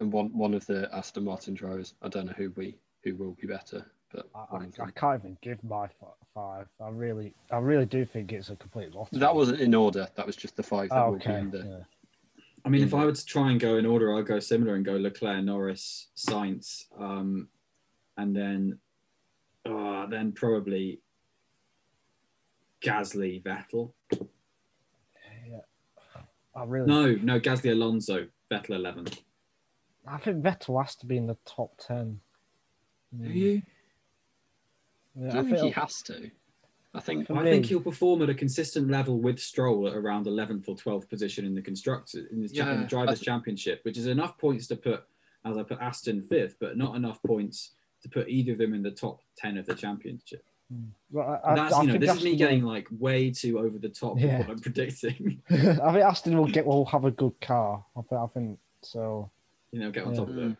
And one one of the Aston Martin drivers. I don't know who we who will be better, but I, I, I can't even give my five. I really, I really do think it's a complete lottery. that wasn't in order. That was just the five that Oh, will be okay. in the. yeah. I mean, if Yeah. I were to try and go in order, I'd go similar and go Leclerc, Norris, Sainz, um, and then, uh, then probably Gasly, Vettel. Yeah. I really, No, no, Gasly, Alonso, Vettel, eleven. I think Vettel has to be in the top ten. Do Mm, you? Yeah, I I don't think he has to. I think For I me- think he'll perform at a consistent level with Stroll at around 11th or 12th position in the constructor in the, cha- in the drivers' I- championship, which is enough points to put, as I put Aston fifth, but not enough points to put either of them in the top 10 of the championship. well, I, I, That's I you know, think this is me Aston getting like way too over the top Yeah. with what I'm predicting. I think Aston will get will have a good car. I think, I think so. you know, get on Yeah. top of it. Mm.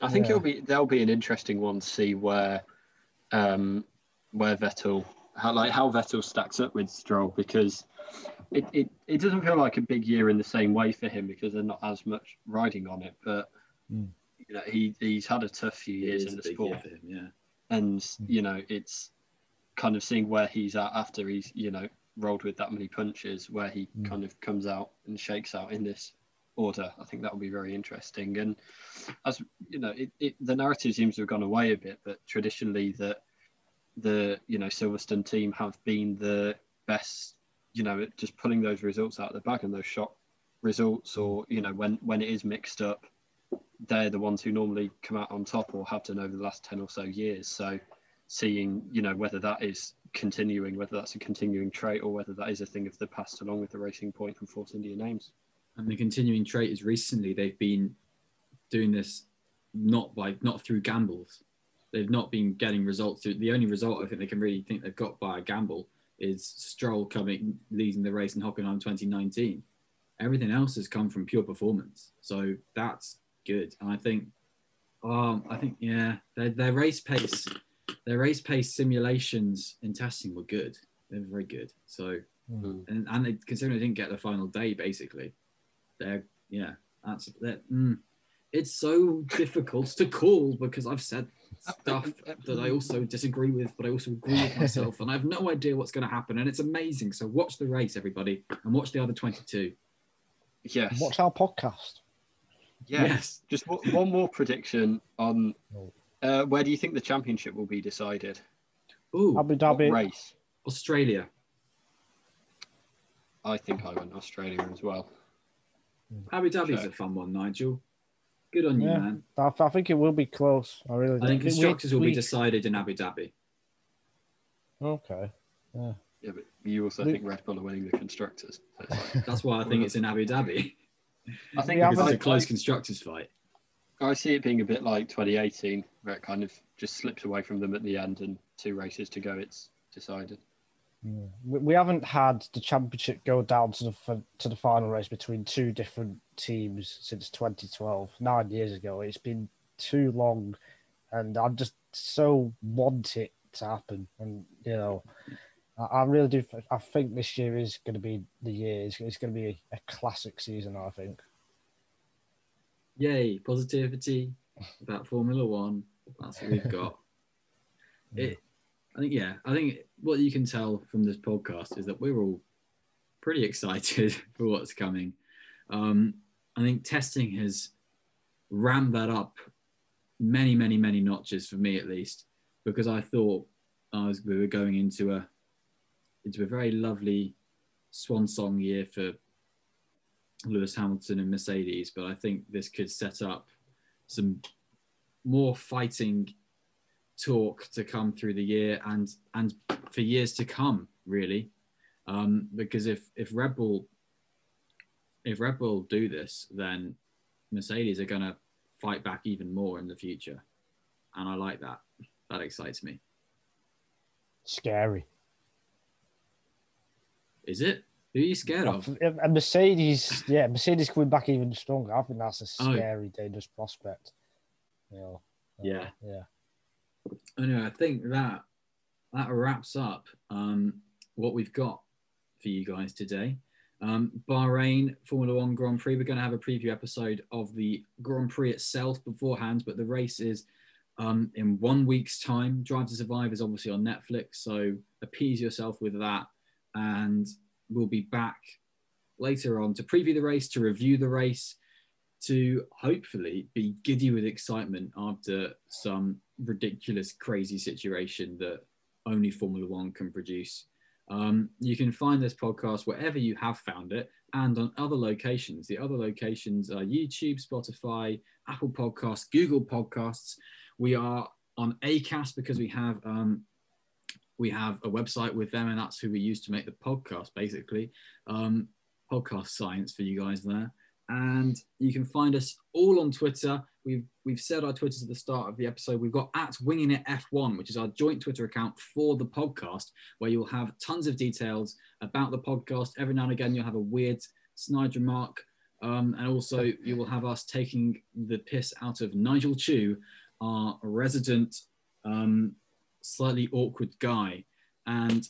I think Yeah. it'll be there'll be an interesting one to see where um where Vettel how like how Vettel stacks up with Stroll because it, it, it doesn't feel like a big year in the same way for him because there's not as much riding on it. But Mm. you know, he he's had a tough few years in the sport. for him, yeah. and you know it's kind of seeing where he's at after he's you know rolled with that many punches where he Mm. kind of comes out and shakes out in this order. I think that will be very interesting. And as you know it, it the narrative seems to have gone away a bit but traditionally that the you know silverstone team have been the best you know just pulling those results out of the bag and those shock results or you know when when it is mixed up they're the ones who normally come out on top or have done over the last 10 or so years. So seeing you know whether that is continuing whether that's a continuing trait or whether that is a thing of the past along with the racing point and force india names And the continuing trait is recently they've been doing this not by not through gambles. They've not been getting results through. The only result I think they can really think they've got by a gamble is Stroll coming leading the race in Hockenheim 2019. Everything else has come from pure performance. So that's good. And I think Um, I think yeah, their their race pace, their race pace simulations in testing were good. They were very good. So Mm. and and they, considering they didn't get the final day, basically, they're yeah, that's that. Mm, it's so difficult to call because I've said stuff that I also disagree with, but I also agree with myself, and I have no idea what's going to happen. And it's amazing. So watch the race, everybody, and watch the other twenty-two. Yes. Watch our podcast. yes. Yes. Just w- one more prediction on uh, where do you think the championship will be decided? Ooh, Abu Dhabi. race? Australia. I think I went Australia as well. Mm. Abu Dhabi's Okay. a fun one, Nigel. Good on you, man. I, I think it will be close. I really I think do. We- constructors will be decided in Abu Dhabi. Okay. Yeah. Yeah, but you also We- think Red Bull are winning the constructors. Like- That's why I think it's in Abu Dhabi I think Yeah, it's a close constructors fight. I see it being a bit like 2018, where it kind of just slips away from them at the end, and two races to go, it's decided. Yeah. We, we haven't had the championship go down to the to the final race between two different teams since 2012, nine years ago. It's been too long, and I just so want it to happen. And you know, I, I really do. I think this year is going to be the year. It's, it's going to be a, classic season. I think. Yay, positivity about Formula One. That's what we've got. it, I think, yeah, I think what you can tell from this podcast is that we're all pretty excited for what's coming. Um, I think testing has rammed that up many, many, many notches for me at least, because I thought I was we were going into a into a very lovely swan song year for Lewis Hamilton and Mercedes, but I think this could set up some more fighting talk to come through the year and and for years to come, really. Um, because if if Red Bull if Red Bull do this, then Mercedes are going to fight back even more in the future, and I like that. That excites me. Scary. Is it? Who are you scared of? And Mercedes, yeah, Mercedes coming back even stronger. I think that's a Oh. scary, dangerous prospect. You know, uh, Yeah. Anyway, I think that that wraps up um, what we've got for you guys today. Um, Bahrain Formula One Grand Prix. We're going to have a preview episode of the Grand Prix itself beforehand, but the race is um, in one week's time. Drive to Survive is obviously on Netflix, so appease yourself with that, and we'll be back later on to preview the race, to review the race, to hopefully be giddy with excitement after some ridiculous, crazy situation that only Formula One can produce. Um, you can find this podcast wherever you have found it and on other locations. The other locations are YouTube, Spotify, Apple Podcasts, Google Podcasts. We are on Acast because we have um, we have a website with them, and that's who we use to make the podcast, basically. Um, podcast science for you guys there. And you can find us all on Twitter. We've we've said our Twitters at the start of the episode. We've got at Winging It F1, which is our joint Twitter account for the podcast, where you'll have tons of details about the podcast. Every now and again, you'll have a weird snide remark, um, and also you will have us taking the piss out of Nigel Chu, our resident um, slightly awkward guy, and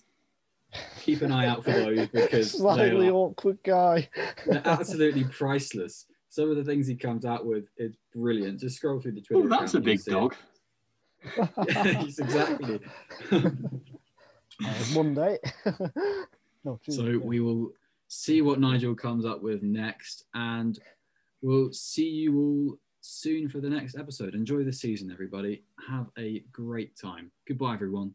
keep an eye out for those because they Slightly are- awkward guy. they're absolutely priceless. Some of the things he comes out with is brilliant. Just scroll through the Twitter. Oh, that's a account and you'll big dog. yes, exactly. Uh, Monday. no, Tuesday. so we will see what Nigel comes up with next, and we'll see you all soon for the next episode. Enjoy the season, everybody. Have a great time. Goodbye, everyone.